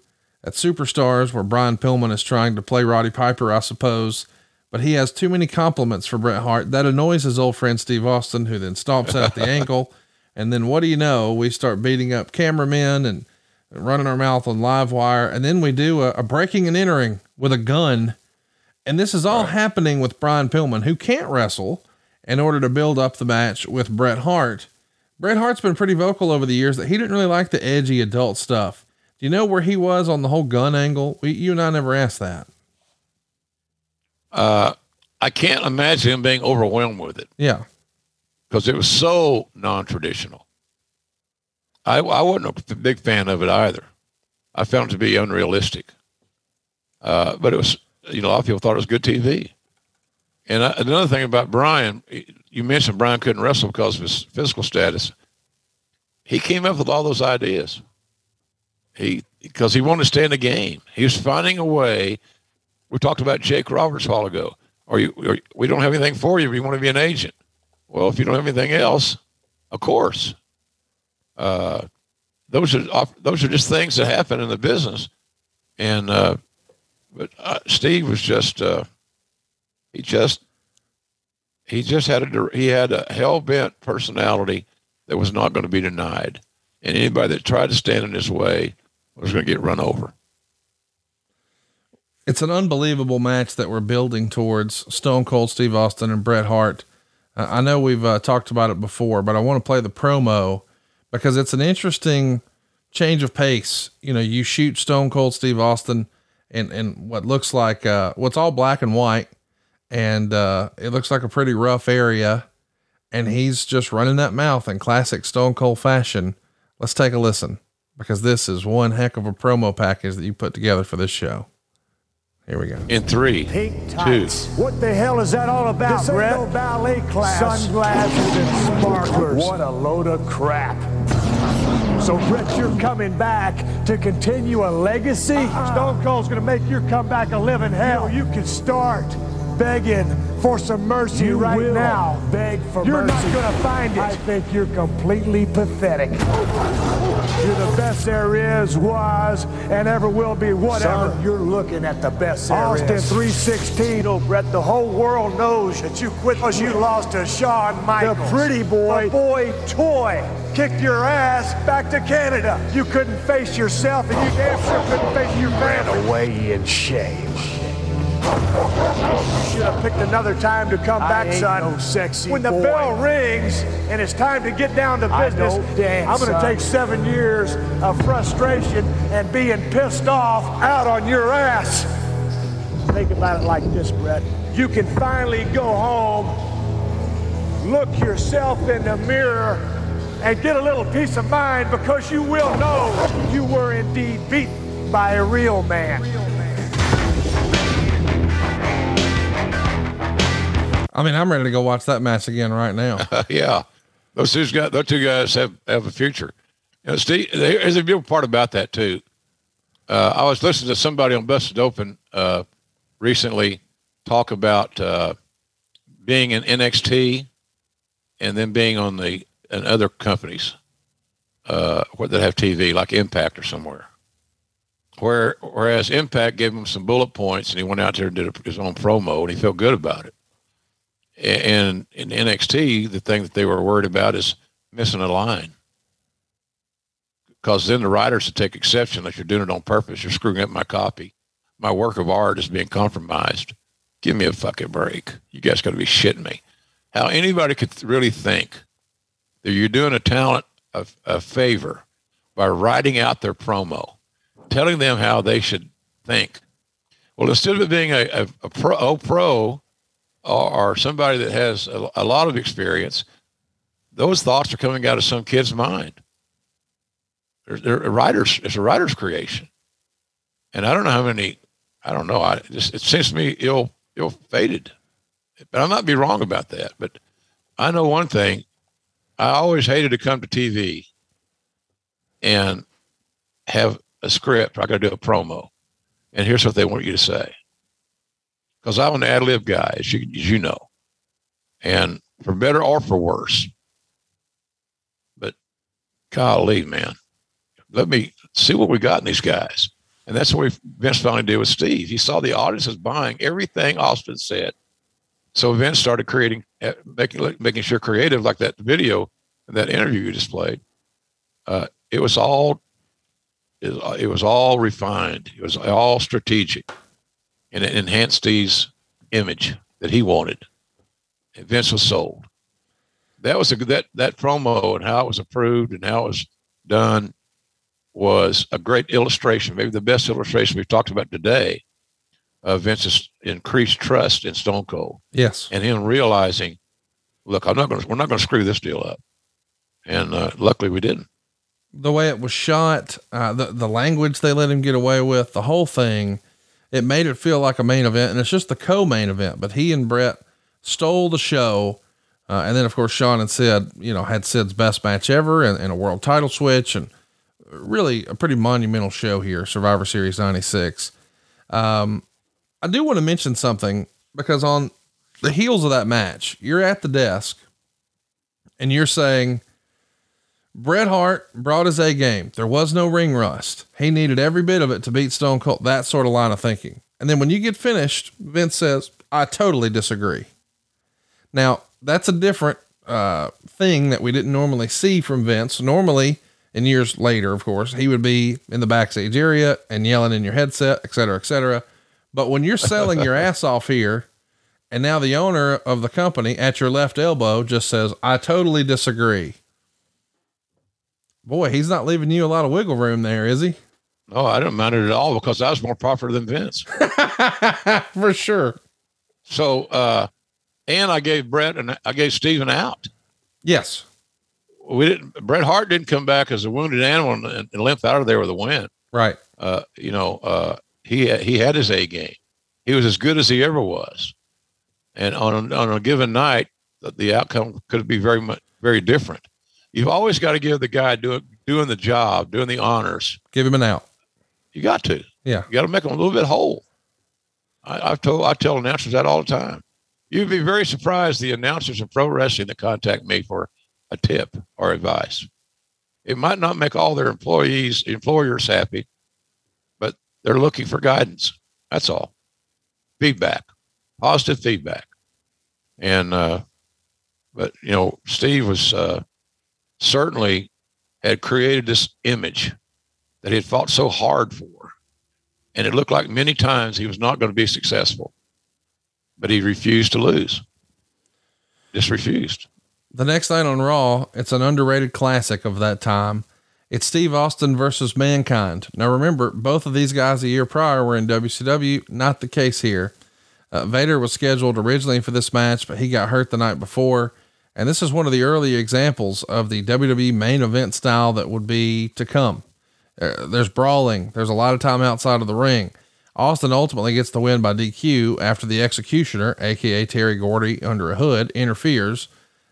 C: at Superstars where Brian Pillman is trying to play Roddy Piper, I suppose but he has too many compliments for Bret Hart. That annoys his old friend Steve Austin, who then stomps out the ankle. And then what do you know? We start beating up cameramen and running our mouth on live wire. And then we do a, a breaking and entering with a gun. And this is all right. happening with Brian Pillman, who can't wrestle in order to build up the match with Bret Hart. Bret Hart's been pretty vocal over the years that he didn't really like the edgy adult stuff. Do you know where he was on the whole gun angle? We, you and I never asked that.
D: Uh, I can't imagine him being overwhelmed with it.
C: Yeah.
D: Because it was so non traditional. I, I wasn't a big fan of it either. I found it to be unrealistic. Uh, but it was, you know, a lot of people thought it was good TV. And I, another thing about Brian, you mentioned Brian couldn't wrestle because of his physical status. He came up with all those ideas. He because he wanted to stay in the game. He was finding a way we talked about Jake Roberts a while ago. Or you, or we don't have anything for you you want to be an agent. Well, if you don't have anything else, of course. Uh, those are those are just things that happen in the business, and uh, but uh, Steve was just uh, he just he just had a he had a hell bent personality that was not going to be denied, and anybody that tried to stand in his way was going to get run over
C: it's an unbelievable match that we're building towards Stone Cold Steve Austin and Bret Hart. Uh, I know we've uh, talked about it before, but I want to play the promo because it's an interesting change of pace. You know, you shoot Stone Cold Steve Austin and and what looks like, uh, what's all black and white. And, uh, it looks like a pretty rough area. And he's just running that mouth in classic Stone Cold fashion. Let's take a listen because this is one heck of a promo package that you put together for this show. Here we go.
D: In three, two.
G: What the hell is that all about,
H: this
G: Bret?
H: No ballet class.
G: Sunglasses and sparklers.
H: What a load of crap.
G: So, Bret, you're coming back to continue a legacy?
H: Uh-uh. Stone Cold's gonna make your comeback a living hell.
G: You, you can start begging for some mercy
H: you
G: right now.
H: Beg for
G: you're
H: mercy.
G: You're not gonna find it.
H: I think you're completely pathetic.
G: You're the best there is, was, and ever will be, whatever.
H: Son, you're looking at the best there
G: Austin
H: is.
G: 316.
H: Oh, Bret, the whole world knows that you quit because you lost to Shawn Michaels.
G: The pretty boy.
H: The boy toy kicked your ass back to Canada.
G: You couldn't face yourself, and you damn sure couldn't face your family.
H: Ran away in shame.
G: You should have picked another time to come
H: I
G: back, son.
H: No sexy
G: when the
H: boy.
G: bell rings and it's time to get down to business,
H: dance,
G: I'm going to take seven years of frustration and being pissed off out on your ass.
H: Think about it like this, Bret.
G: You can finally go home, look yourself in the mirror, and get a little peace of mind because you will know you were indeed beaten by a real man.
C: I mean, I'm ready to go watch that match again right now.
D: yeah, those two guys, those two guys have have a future. You know, Steve, there's a beautiful part about that too. Uh, I was listening to somebody on Busted Open uh, recently talk about uh, being in NXT and then being on the and other companies uh, that have TV, like Impact or somewhere. Where whereas Impact gave him some bullet points and he went out there and did his own promo and he felt good about it And in NXT, the thing that they were worried about is missing a line. Because then the writers would take exception that you're doing it on purpose. You're screwing up my copy. My work of art is being compromised. Give me a fucking break. You guys got to be shitting me. How anybody could really think that you're doing a talent a, a favor by writing out their promo, telling them how they should think. Well, instead of it being a, a, a pro, a pro or, or, somebody that has a, a lot of experience, those thoughts are coming out of some kid's mind. They're, they're a writer's, it's a writer's creation. And I don't know how many, I don't know. I just, it seems to me ill, ill fated, but I might be wrong about that. But I know one thing. I always hated to come to TV and have a script. I got to do a promo. And here's what they want you to say. Because I'm an ad lib guy, as you, as you know. And for better or for worse. But golly, man, let me see what we got in these guys. And that's what Vince finally did with Steve. He saw the audience is buying everything Austin said. So Vince started creating, eh, making, making sure creative, like that video and that interview you displayed. Uh, it was all it was all refined. It was all strategic, and it enhanced Steve's image that he wanted. And Vince was sold. That was a that that promo and how it was approved and how it was done was a great illustration, maybe the best illustration we've talked about today of Vince's increased trust in Stone Cold.
C: Yes,
D: and him realizing, look, I'm not going. We're not going to screw this deal up. And uh, luckily, we didn't
C: the way it was shot, uh, the the language they let him get away with, the whole thing, it made it feel like a main event, and it's just the co-main event. But he and Bret stole the show, uh, and then of course Shawn and Sid, you know, had Sid's best match ever and, and a world title switch, and really a pretty monumental show here, Survivor Series '96. Um, I do want to mention something because on the heels of that match, you're at the desk, and you're saying Bret Hart brought his A game. There was no ring rust. He needed every bit of it to beat Stone Cold. That sort of line of thinking. And then when you get finished, Vince says, I totally disagree. Now, that's a different uh, thing that we didn't normally see from Vince. Normally, in years later, of course, he would be in the backstage area and yelling in your headset, et cetera, et cetera. But when you're selling your ass off here, and now the owner of the company at your left elbow just says, I totally disagree. Boy, he's not leaving you a lot of wiggle room there, is he?
D: No, I don't mind it at all because I was more popular than Vince.
C: For sure.
D: So, uh, and I gave Bret and I gave Steven out.
C: Yes.
D: We didn't, Bret Hart didn't come back as a wounded animal and, and limp out of there with a win.
C: Right.
D: Uh, you know, uh, he, he had his A game. He was as good as he ever was. And on a, on a given night, the, the outcome could be very much, very different you've always got to give the guy doing doing the job, doing the honors.
C: Give him an out.
D: You got to.
C: Yeah.
D: You got to make him a little bit whole. I, have told I tell announcers that all the time. You'd be very surprised the announcers in pro wrestling that contact me for a tip or advice. It might not make all their employees employers happy, but they're looking for guidance. That's all. Feedback, positive feedback, and uh, but you know Steve was uh, certainly had created this image that he had fought so hard for. And it looked like many times he was not going to be successful, but he refused to lose. Just refused.
C: The next night on Raw, it's an underrated classic of that time. It's Steve Austin versus Mankind. Now remember, both of these guys a year prior were in WCW. Not the case here. Uh, Vader was scheduled originally for this match, but he got hurt the night before. And this is one of the early examples of the WWE main event style that would be to come. Uh, there's brawling. There's a lot of time outside of the ring. Austin ultimately gets the win by DQ after the executioner, aka Terry Gordy under a hood, interferes.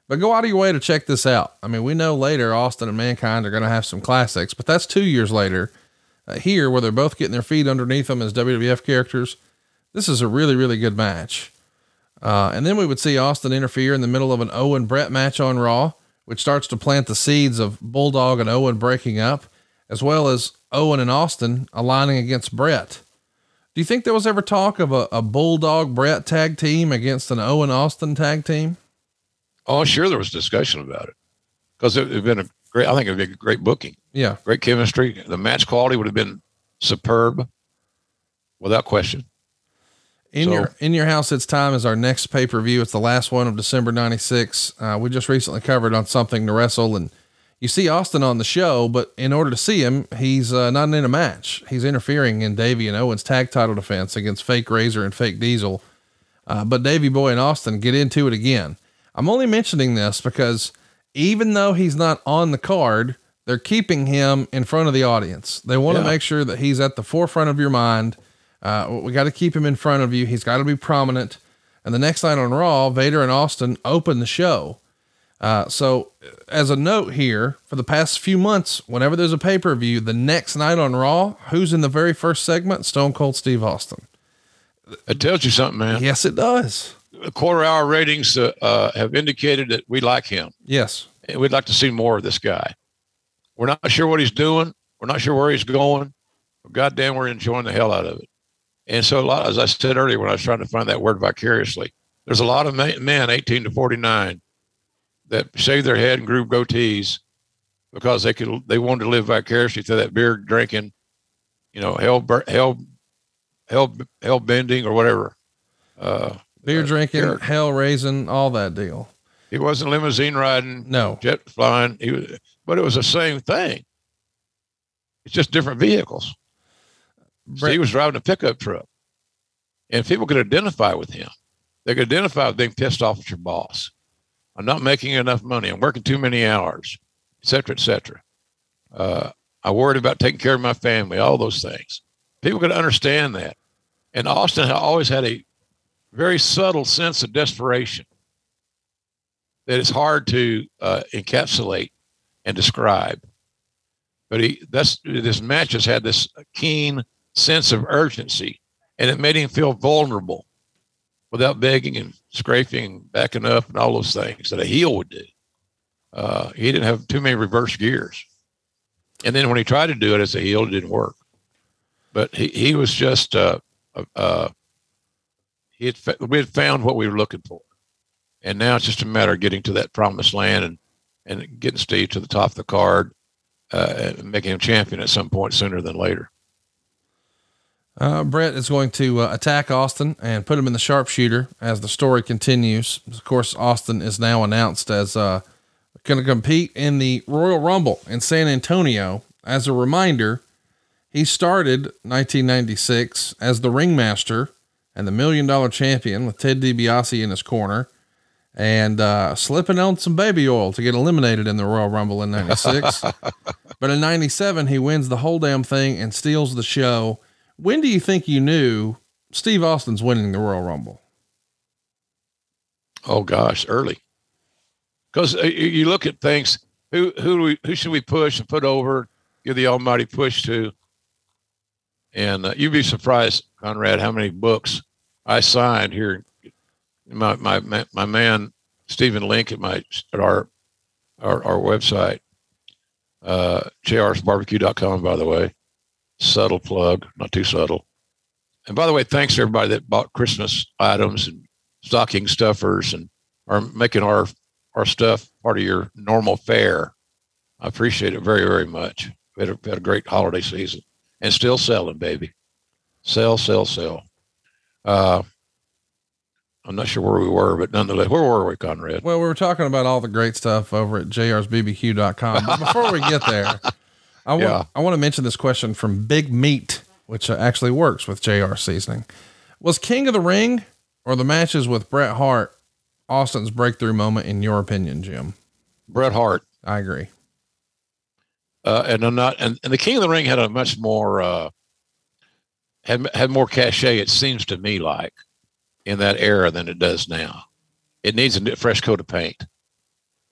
C: But go out of your way to check this out. I mean, we know later Austin and Mankind are going to have some classics, but that's two years later. Uh, here, where they're both getting their feet underneath them as WWF characters, this is a really, really good match. Uh, and then we would see Austin interfere in the middle of an Owen Bret match on Raw, which starts to plant the seeds of Bulldog and Owen breaking up, as well as Owen and Austin aligning against Bret. Do you think there was ever talk of a, a Bulldog Bret tag team against an Owen Austin tag team?
D: Oh, sure, there was discussion about it because it would have been a great. I think it would be a great booking.
C: Yeah,
D: great chemistry. The match quality would have been superb, without question.
C: In
D: So-
C: your in your house, it's time is our next pay per view. It's the last one of December '96. Uh, we just recently covered on something to wrestle, and you see Austin on the show, but in order to see him, he's uh, not in a match. He's interfering in Davey and Owen's tag title defense against Fake Razor and Fake Diesel. Uh, but Davey Boy and Austin get into it again. I'm only mentioning this because even though he's not on the card, they're keeping him in front of the audience. They want to
D: Yeah.
C: make sure that he's at the forefront of your mind. Uh, we got to keep him in front of you. He's got to be prominent. And the next night on Raw, Vader and Austin open the show. Uh, so as a note here, for the past few months, whenever there's a pay per view, the next night on Raw, who's in the very first segment? Stone Cold Steve Austin.
D: It tells you something, man.
C: Yes, it does.
D: The quarter hour ratings uh, uh, have indicated that we like him.
C: Yes.
D: And we'd like to see more of this guy. We're not sure what he's doing. We're not sure where he's going. But goddamn, we're enjoying the hell out of it. And so, a lot, as I said earlier, when I was trying to find that word vicariously, there's a lot of men, 18 to 49, that shaved their head and grew goatees because they could they wanted to live vicariously through that beer drinking, you know, hell hell hell hell bending or whatever. Uh,
C: Beer
D: uh,
C: drinking, hell raising, all that deal.
D: He wasn't limousine riding,
C: No.
D: jet flying. He was, but it was the same thing. It's just different vehicles.
C: Brett-
D: he was driving a pickup truck, and people could identify with him. They could identify with being pissed off at your boss. I'm not making enough money. I'm working too many hours, et cetera, et cetera. Uh, I worried about taking care of my family, all those things. People could understand that. And Austin had always had a very subtle sense of desperation that it's hard to uh, encapsulate and describe. But he that's this match has had this keen sense of urgency, and it made him feel vulnerable without begging and scraping, backing up, and all those things that a heel would do. Uh, he didn't have too many reverse gears, and then when he tried to do it as a heel, it didn't work. But he he was just uh, uh, uh, he had we had found what we were looking for, and now it's just a matter of getting to that promised land and and getting Steve to the top of the card uh, and making him champion at some point sooner than later.
C: Uh, Bret is going to uh, attack Austin and put him in the sharpshooter as the story continues. Of course, Austin is now announced as uh, going to compete in the Royal Rumble in San Antonio. As a reminder, he started 1996 as the ringmaster and the million dollar champion with Ted DiBiase in his corner and uh, slipping on some baby oil to get eliminated in the Royal Rumble in 96. but in 97, he wins the whole damn thing and steals the show. When do you think you knew Steve Austin's winning the Royal Rumble?
D: Oh gosh, early. Because you you look at things, who who we, who should we push and put over, give the almighty push to? And uh, you'd be surprised, Conrad, how many books I signed here. My my my, my man Stephen Link at my at our our, our website, uh, jrsbarbecue.com. By the way, subtle plug, not too subtle. And by the way, thanks to everybody that bought Christmas items and stocking stuffers and are making our our stuff part of your normal fare. I appreciate it very, very much. We had a, we had a great holiday season and still selling, baby. Sell, sell, sell. Uh, I'm not sure where we were, but nonetheless, where were we, Conrad?
C: Well, we were talking about all the great stuff over at jrsbbq.com. But before we get there, I want,
D: Yeah.
C: I want to mention this question from Big Meat, which actually works with JR seasoning. Was King of the Ring or the matches with Bret Hart Austin's breakthrough moment in your opinion, Jim?
D: Bret Hart.
C: I agree.
D: Uh, and I'm not, and, and the King of the Ring had a much more, uh, had, had more cachet, it seems to me like, in that era than it does now. It needs a fresh coat of paint,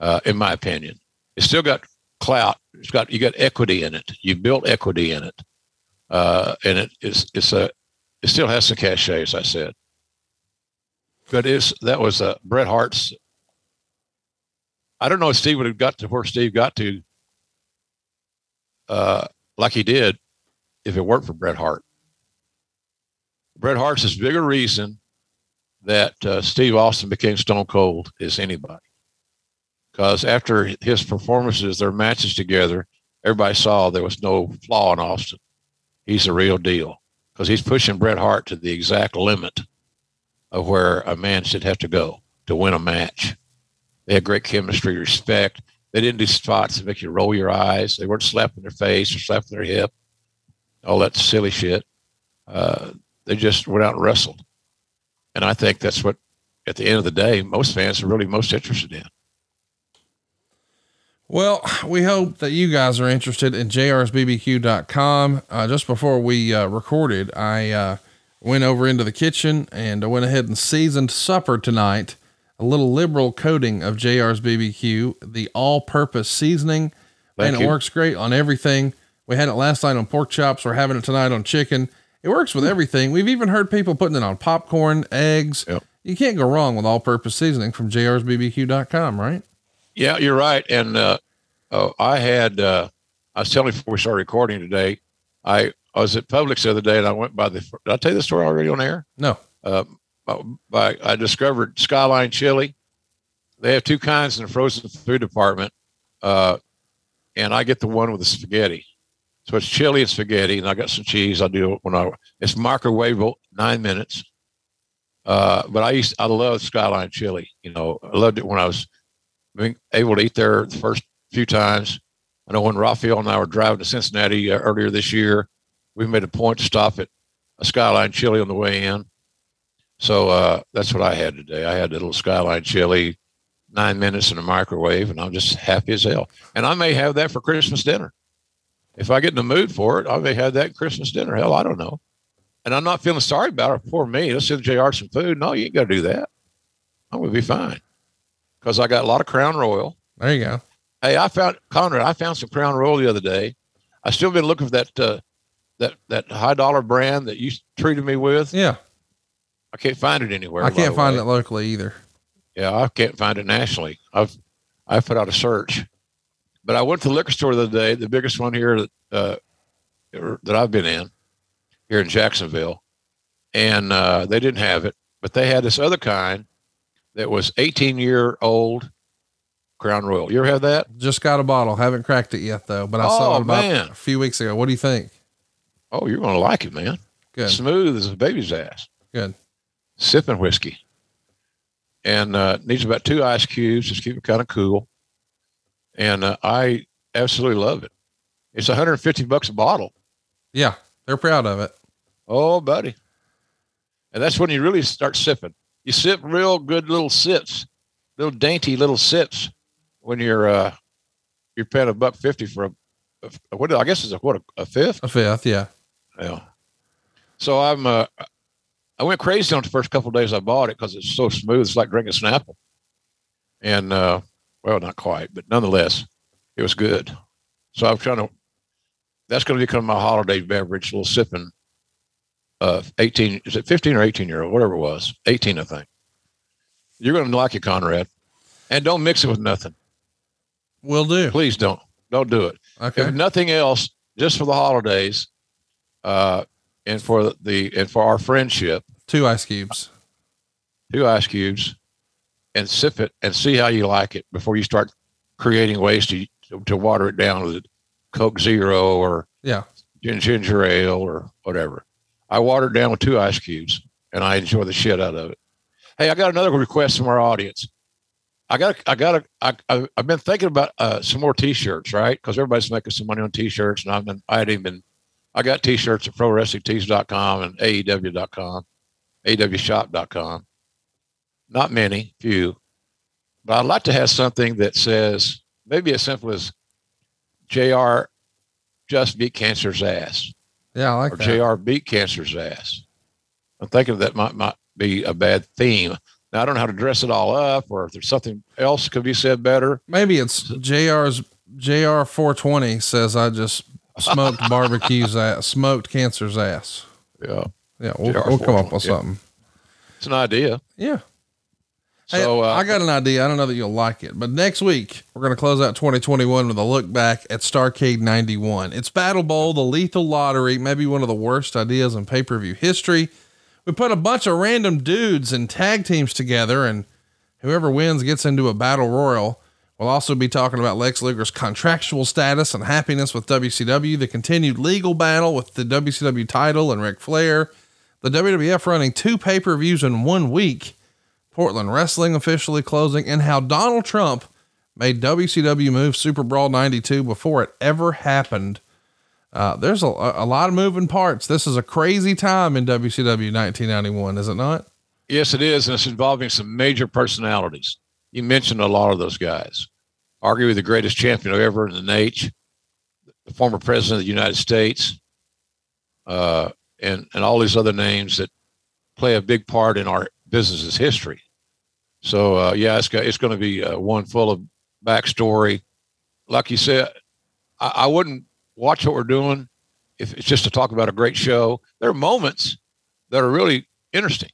D: uh, in my opinion. It's still got clout. It's got, you got equity in it. You've built equity in it. Uh, and it is, it's a, it still has some cachet, as I said. But it's, that was uh, Bret Hart's, I don't know if Steve would have got to where Steve got to uh, like he did if it weren't for Bret Hart. Bret Hart's as big a reason that uh, Steve Austin became Stone Cold as anybody. Because after his performances, their matches together, everybody saw there was no flaw in Austin. He's a real deal because he's pushing Bret Hart to the exact limit of where a man should have to go to win a match. They had great chemistry, respect. They didn't do spots that make you roll your eyes. They weren't slapping their face or slapping their hip, all that silly shit. Uh, they just went out and wrestled. And I think that's what, at the end of the day, most fans are really most interested in.
C: Well, we hope that you guys are interested in jrsbbq.com. Uh, just before we uh, recorded, I uh, went over into the kitchen and I went ahead and seasoned supper tonight. A little liberal coating of JR's BBQ, the all purpose seasoning.
D: Thank
C: and
D: you.
C: it works great on everything. We had it last night on pork chops. We're having it tonight on chicken. It works with everything. We've even heard people putting it on popcorn, eggs. You can't go wrong with all purpose seasoning from jrsbbq.com, right?
D: Yeah, you're right. And uh, oh, I had, uh, I was telling you before we started recording today, I, I was at Publix the other day and I went by the, did I tell you the story already on air?
C: No.
D: Uh, by, I discovered Skyline Chili. They have two kinds in the frozen food department. Uh, and I get the one with the spaghetti. So it's chili and spaghetti, and I got some cheese. I do it when I, it's microwavable, nine minutes. Uh, but I used, I love Skyline chili. You know, I loved it when I was being able to eat there the first few times. I know when Raphael and I were driving to Cincinnati uh, earlier this year, we made a point to stop at a Skyline chili on the way in. So uh, that's what I had today. I had a little Skyline chili, nine minutes in the microwave, and I'm just happy as hell. And I may have that for Christmas dinner. If I get in the mood for it, I may have that Christmas dinner. Hell, I don't know. And I'm not feeling sorry about it. Poor me. Let's give JR some food. No, you ain't got to do that. I'm going to be fine because I got a lot of Crown Royal.
C: There you go.
D: Hey, I found Conrad. I found some Crown Royal the other day. I still been looking for that uh, that that high dollar brand that you treated me with.
C: Yeah,
D: I can't find it anywhere.
C: I can't find
D: way.
C: it locally either.
D: Yeah, I can't find it nationally. I've I've put out a search, but I went to the liquor store the other day, the biggest one here that uh, that I've been in here in Jacksonville, and uh, they didn't have it, but they had this other kind that was 18 year old Crown Royal. You ever have that?
C: Just got a bottle. Haven't cracked it yet though, but I saw
D: Oh,
C: it about
D: man.
C: a few weeks ago. What do you think?
D: Oh, you're gonna like it, man.
C: Good.
D: Smooth as a baby's ass.
C: Good.
D: Sipping whiskey, and uh, needs about two ice cubes. Just keep it kind of cool. And uh, I absolutely love it. It's 150 bucks a bottle.
C: Yeah, they're proud of it.
D: Oh, buddy. And that's when you really start sipping. You sip real good little sips, little dainty little sips when you're uh you're paying a buck fifty for a, a what I guess is a what a, a fifth?
C: A fifth, yeah.
D: Yeah. So I'm uh I went crazy on the first couple of days I bought it because it's so smooth. It's like drinking Snapple. And uh well not quite, but nonetheless, it was good. So I'm trying to that's gonna become my holiday beverage, little sipping uh 18 is it 15 or 18 year old? Whatever it was. 18 i think. You're going to like it conrad. And don't mix it with nothing.
C: Will do.
D: Please don't. Don't do it.
C: Okay.
D: if nothing else just for the holidays uh and for the and for our friendship.
C: Two ice cubes.
D: two ice cubes. And sip it and see how you like it before you start creating ways to to water it down with coke zero or
C: Yeah.
D: gin- ginger ale or whatever. I watered down with two ice cubes and I enjoy the shit out of it. Hey, I got another request from our audience. I got, I got, I, I, I've been thinking about uh, some more T-shirts, right? Because everybody's making some money on T-shirts, and I've been, I hadn't even, I got T-shirts at ProWrestlingTees.com and AEW.com, AWShop.com. Not many, few, but I'd like to have something that says maybe as simple as "Jr. Just beat cancer's ass."
C: Yeah, I like
D: or
C: that.
D: JR beat cancer's ass. I'm thinking that might might be a bad theme. Now I don't know how to dress it all up, or if there's something else could be said better.
C: Maybe it's JR's JR 420 says I just smoked barbecue's ass, smoked cancer's ass.
D: Yeah.
C: Yeah. We'll, we'll come up with
D: yeah.
C: something.
D: It's an idea.
C: Yeah.
D: So
C: Hey,
D: uh,
C: I got an idea. I don't know that you'll like it, but next week we're going to close out 2021 with a look back at Starcade 91. It's Battle Bowl, the lethal lottery, maybe one of the worst ideas in pay per view history. we put a bunch of random dudes and tag teams together, and whoever wins gets into a battle royal. We'll also be talking about Lex Luger's contractual status and happiness with WCW, the continued legal battle with the WCW title and Ric Flair, the WWF running two pay per views in one week, Portland Wrestling officially closing, and how Donald Trump made WCW move Super Brawl 92 before it ever happened. Uh, there's a, a lot of moving parts. This is a crazy time in WCW 1991, is it not?
D: Yes, it is. And it's involving some major personalities. You mentioned a lot of those guys. Arguably the greatest champion ever in the H, the former president of the United States, uh, and, and all these other names that play a big part in our business's history. So, uh, yeah, it's, it's going to be uh, one full of backstory. Like you said, I, I wouldn't watch what we're doing if it's just to talk about a great show. There are moments that are really interesting,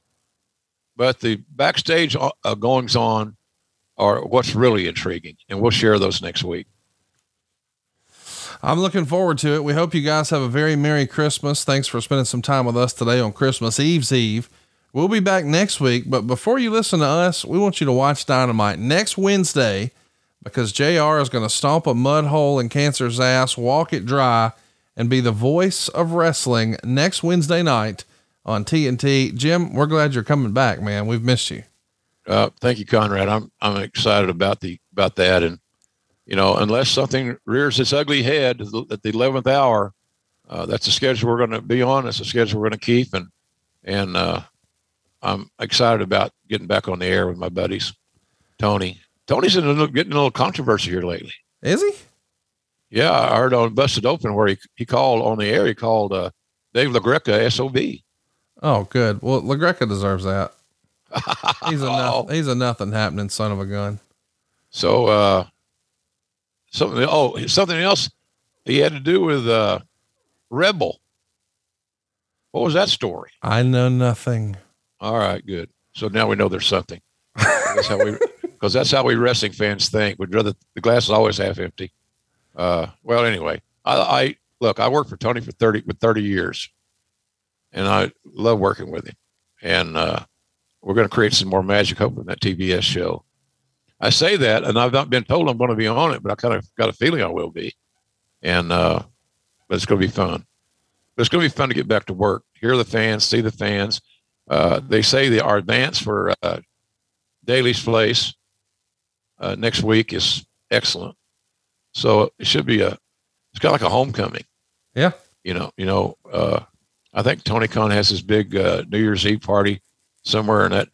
D: but the backstage uh, goings on are what's really intriguing, and we'll share those next week.
C: I'm looking forward to it. We hope you guys have a very Merry Christmas. Thanks for spending some time with us today on Christmas Eve's Eve. We'll be back next week, but before you listen to us, we want you to watch Dynamite next Wednesday because JR is going to stomp a mud hole in Cancer's ass, walk it dry, and be the voice of wrestling next Wednesday night on TNT. Jim, we're glad you're coming back, man. We've missed you.
D: Uh, thank you, Conrad. I'm I'm excited about the about that, and you know, unless something rears its ugly head at the eleventh hour, uh, that's the schedule we're going to be on. That's the schedule we're going to keep, and and uh, I'm excited about getting back on the air with my buddies, Tony. Tony's in a little, getting a little controversy here lately.
C: Is he?
D: Yeah, I heard on Busted Open where he he called on the air. He called uh, Dave LaGreca sob.
C: Oh, good. Well, LaGreca deserves that. He's a no, he's a nothing happening son of a gun.
D: So uh something oh something else he had to do with uh Rebel. What was that story?
C: I know nothing.
D: All right, good. So now we know there's something. That's how we because that's how we wrestling fans think. We'd rather the glass is always half empty. Uh well anyway, I, I look, I worked for Tony for 30 with 30 years and I love working with him. And uh we're going to create some more magic hope in that TBS show. I say that, and I've not been told I'm going to be on it, but I kind of got a feeling I will be. And uh, but it's going to be fun. But it's going to be fun to get back to work, hear the fans, see the fans. Uh, they say the our advance for uh, Daily's Place uh, next week is excellent. So it should be a it's kind of like a homecoming.
C: Yeah.
D: You know, you know, uh, I think Tony Khan has his big uh, New Year's Eve party somewhere in that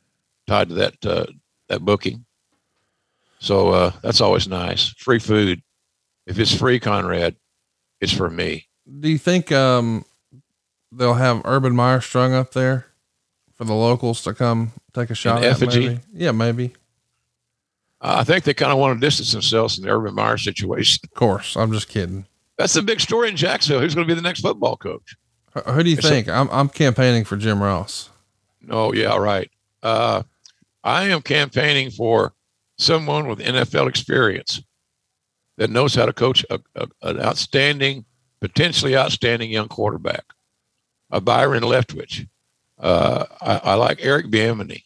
D: tied to that uh, that booking. So uh, that's always nice. Free food. If it's free, Conrad, it's for me.
C: Do you think um, they'll have Urban Meyer strung up there for the locals to come take a shot
D: at? Effigy?
C: Maybe? Yeah, maybe.
D: Uh, I think they kind of want to distance themselves from the Urban Meyer situation.
C: Of course, I'm just kidding.
D: That's the big story in Jacksonville. Who's going to be the next football coach?
C: Who do you think? i am I'm campaigning for Jim Ross.
D: Oh, yeah, right. Uh, I am campaigning for someone with NFL experience that knows how to coach a, a, an outstanding, potentially outstanding young quarterback, a Byron Leftwich. Uh, I, I, like Eric Bieniemy.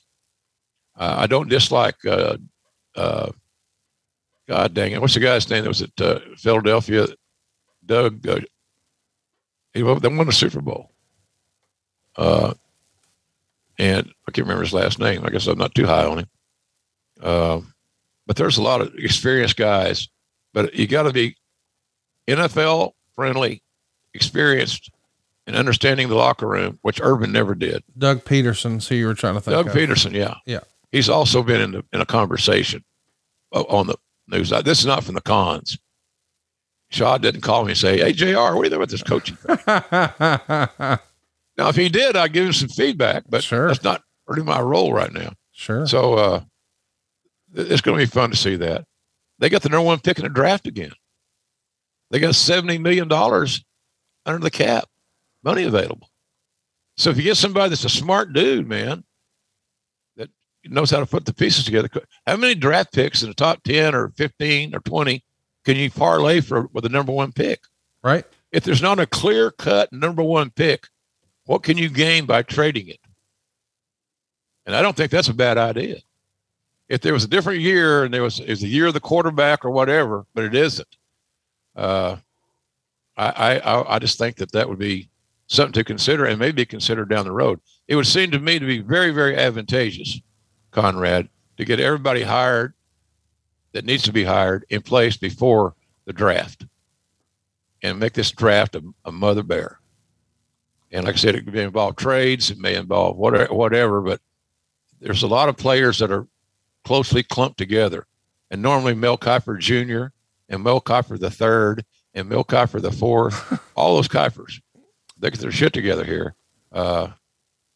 D: Uh, I don't dislike. Uh, uh, God dang it! What's the guy's name that was at uh, Philadelphia? Doug. Uh, he won, they won the Super Bowl. And I can't remember his last name. I guess I'm not too high on him. Uh, but there's a lot of experienced guys, but you got to be NFL friendly, experienced, and understanding the locker room, which Urban never did.
C: Doug Pederson, so you were trying to think.
D: Doug
C: of.
D: Pederson, yeah,
C: yeah.
D: He's also been in the, in a conversation on the news. This is not from the cons. Shaw didn't call me and say, "Hey, Jr., what do you think about this coaching?" Now, if he did, I'd give him some feedback, but
C: sure.
D: that's not really my role right now.
C: Sure.
D: So uh, it's going to be fun to see that. They got the number one pick in the draft again. They got $70 million under the cap, money available. So if you get somebody that's a smart dude, man, that knows how to put the pieces together, how many draft picks in the top 10 or 15 or 20 can you parlay for with the number one pick?
C: Right.
D: If there's not a clear cut number one pick, what can you gain by trading it? And I don't think that's a bad idea. If there was a different year and there was is the year of the quarterback or whatever, but it isn't. Uh, I, I I just think that that would be something to consider and maybe consider down the road. It would seem to me to be very very advantageous, Conrad, to get everybody hired that needs to be hired in place before the draft, and make this draft a, a mother bear. And like I said, it may involve trades, it may involve whatever, whatever, but there's a lot of players that are closely clumped together. And normally Mel Kiper Jr. and Mel Kiper the third and Mel Kiper the fourth, all those Kipers, they get their shit together here. Uh,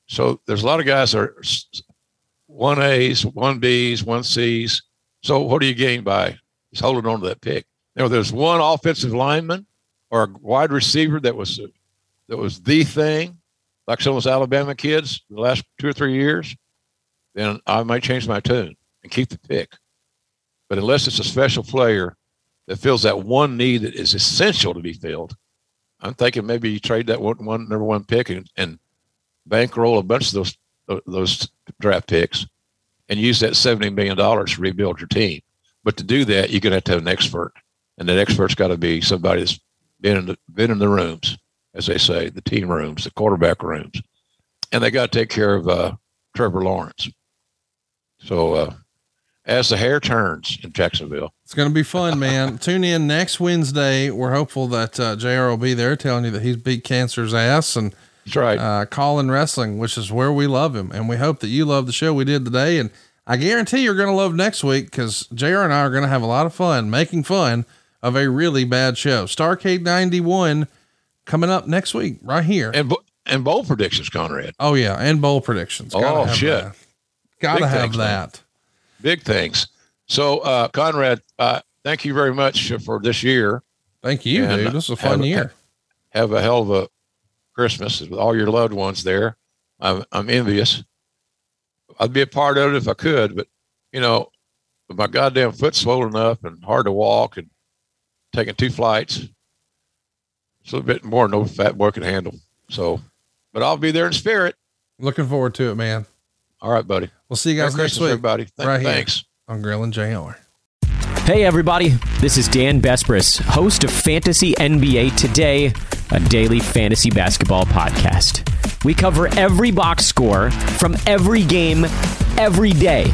D: so there's a lot of guys that are one A's, one B's, one C's. So what do you gain by just holding on to that pick? You know, there's one offensive lineman or a wide receiver that was that was the thing, like some of those Alabama kids the last two or three years, then I might change my tune and keep the pick. But unless it's a special player that fills that one need that is essential to be filled, I'm thinking maybe you trade that one, one number one pick and, and bankroll a bunch of those those draft picks and use that $70 million to rebuild your team. But to do that, you're going to have to have an expert. And that expert's got to be somebody that's been in the, been in the rooms as they say, the team rooms, the quarterback rooms, and they got to take care of uh, Trevor Lawrence. So uh, as the hair turns in Jacksonville,
C: it's going to be fun, man. Tune in next Wednesday. We're hopeful that uh, Jr. will be there, telling you that he's beat cancer's ass and.
D: That's right.
C: Uh, calling wrestling, which is where we love him, and we hope that you love the show we did today. And I guarantee you're going to love next week because Jr. and I are going to have a lot of fun making fun of a really bad show. Starcade 91 coming up next week, right here.
D: And and bowl predictions, Conrad.
C: Oh yeah, and bowl predictions.
D: Gotta oh shit,
C: that. gotta Big have that. Man.
D: Big things. So, uh, Conrad, uh, thank you very much for this year.
C: Thank you, and dude. This is a fun
D: have,
C: year.
D: Have a hell of a Christmas with all your loved ones there. I'm I'm envious. I'd be a part of it if I could, but you know, my goddamn foot swollen up and hard to walk and taking two flights, it's a little bit more than no fat boy can handle. So, but I'll be there in spirit.
C: Looking forward to it, man.
D: All right, buddy.
C: We'll see you guys
D: Merry
C: next
D: Christmas,
C: week.
D: Everybody, Th-
C: right
D: thanks.
C: Here on Grilling JR.
I: Hey, everybody. This is Dan Besbris, host of Fantasy NBA Today, a daily fantasy basketball podcast. We cover every box score from every game, every day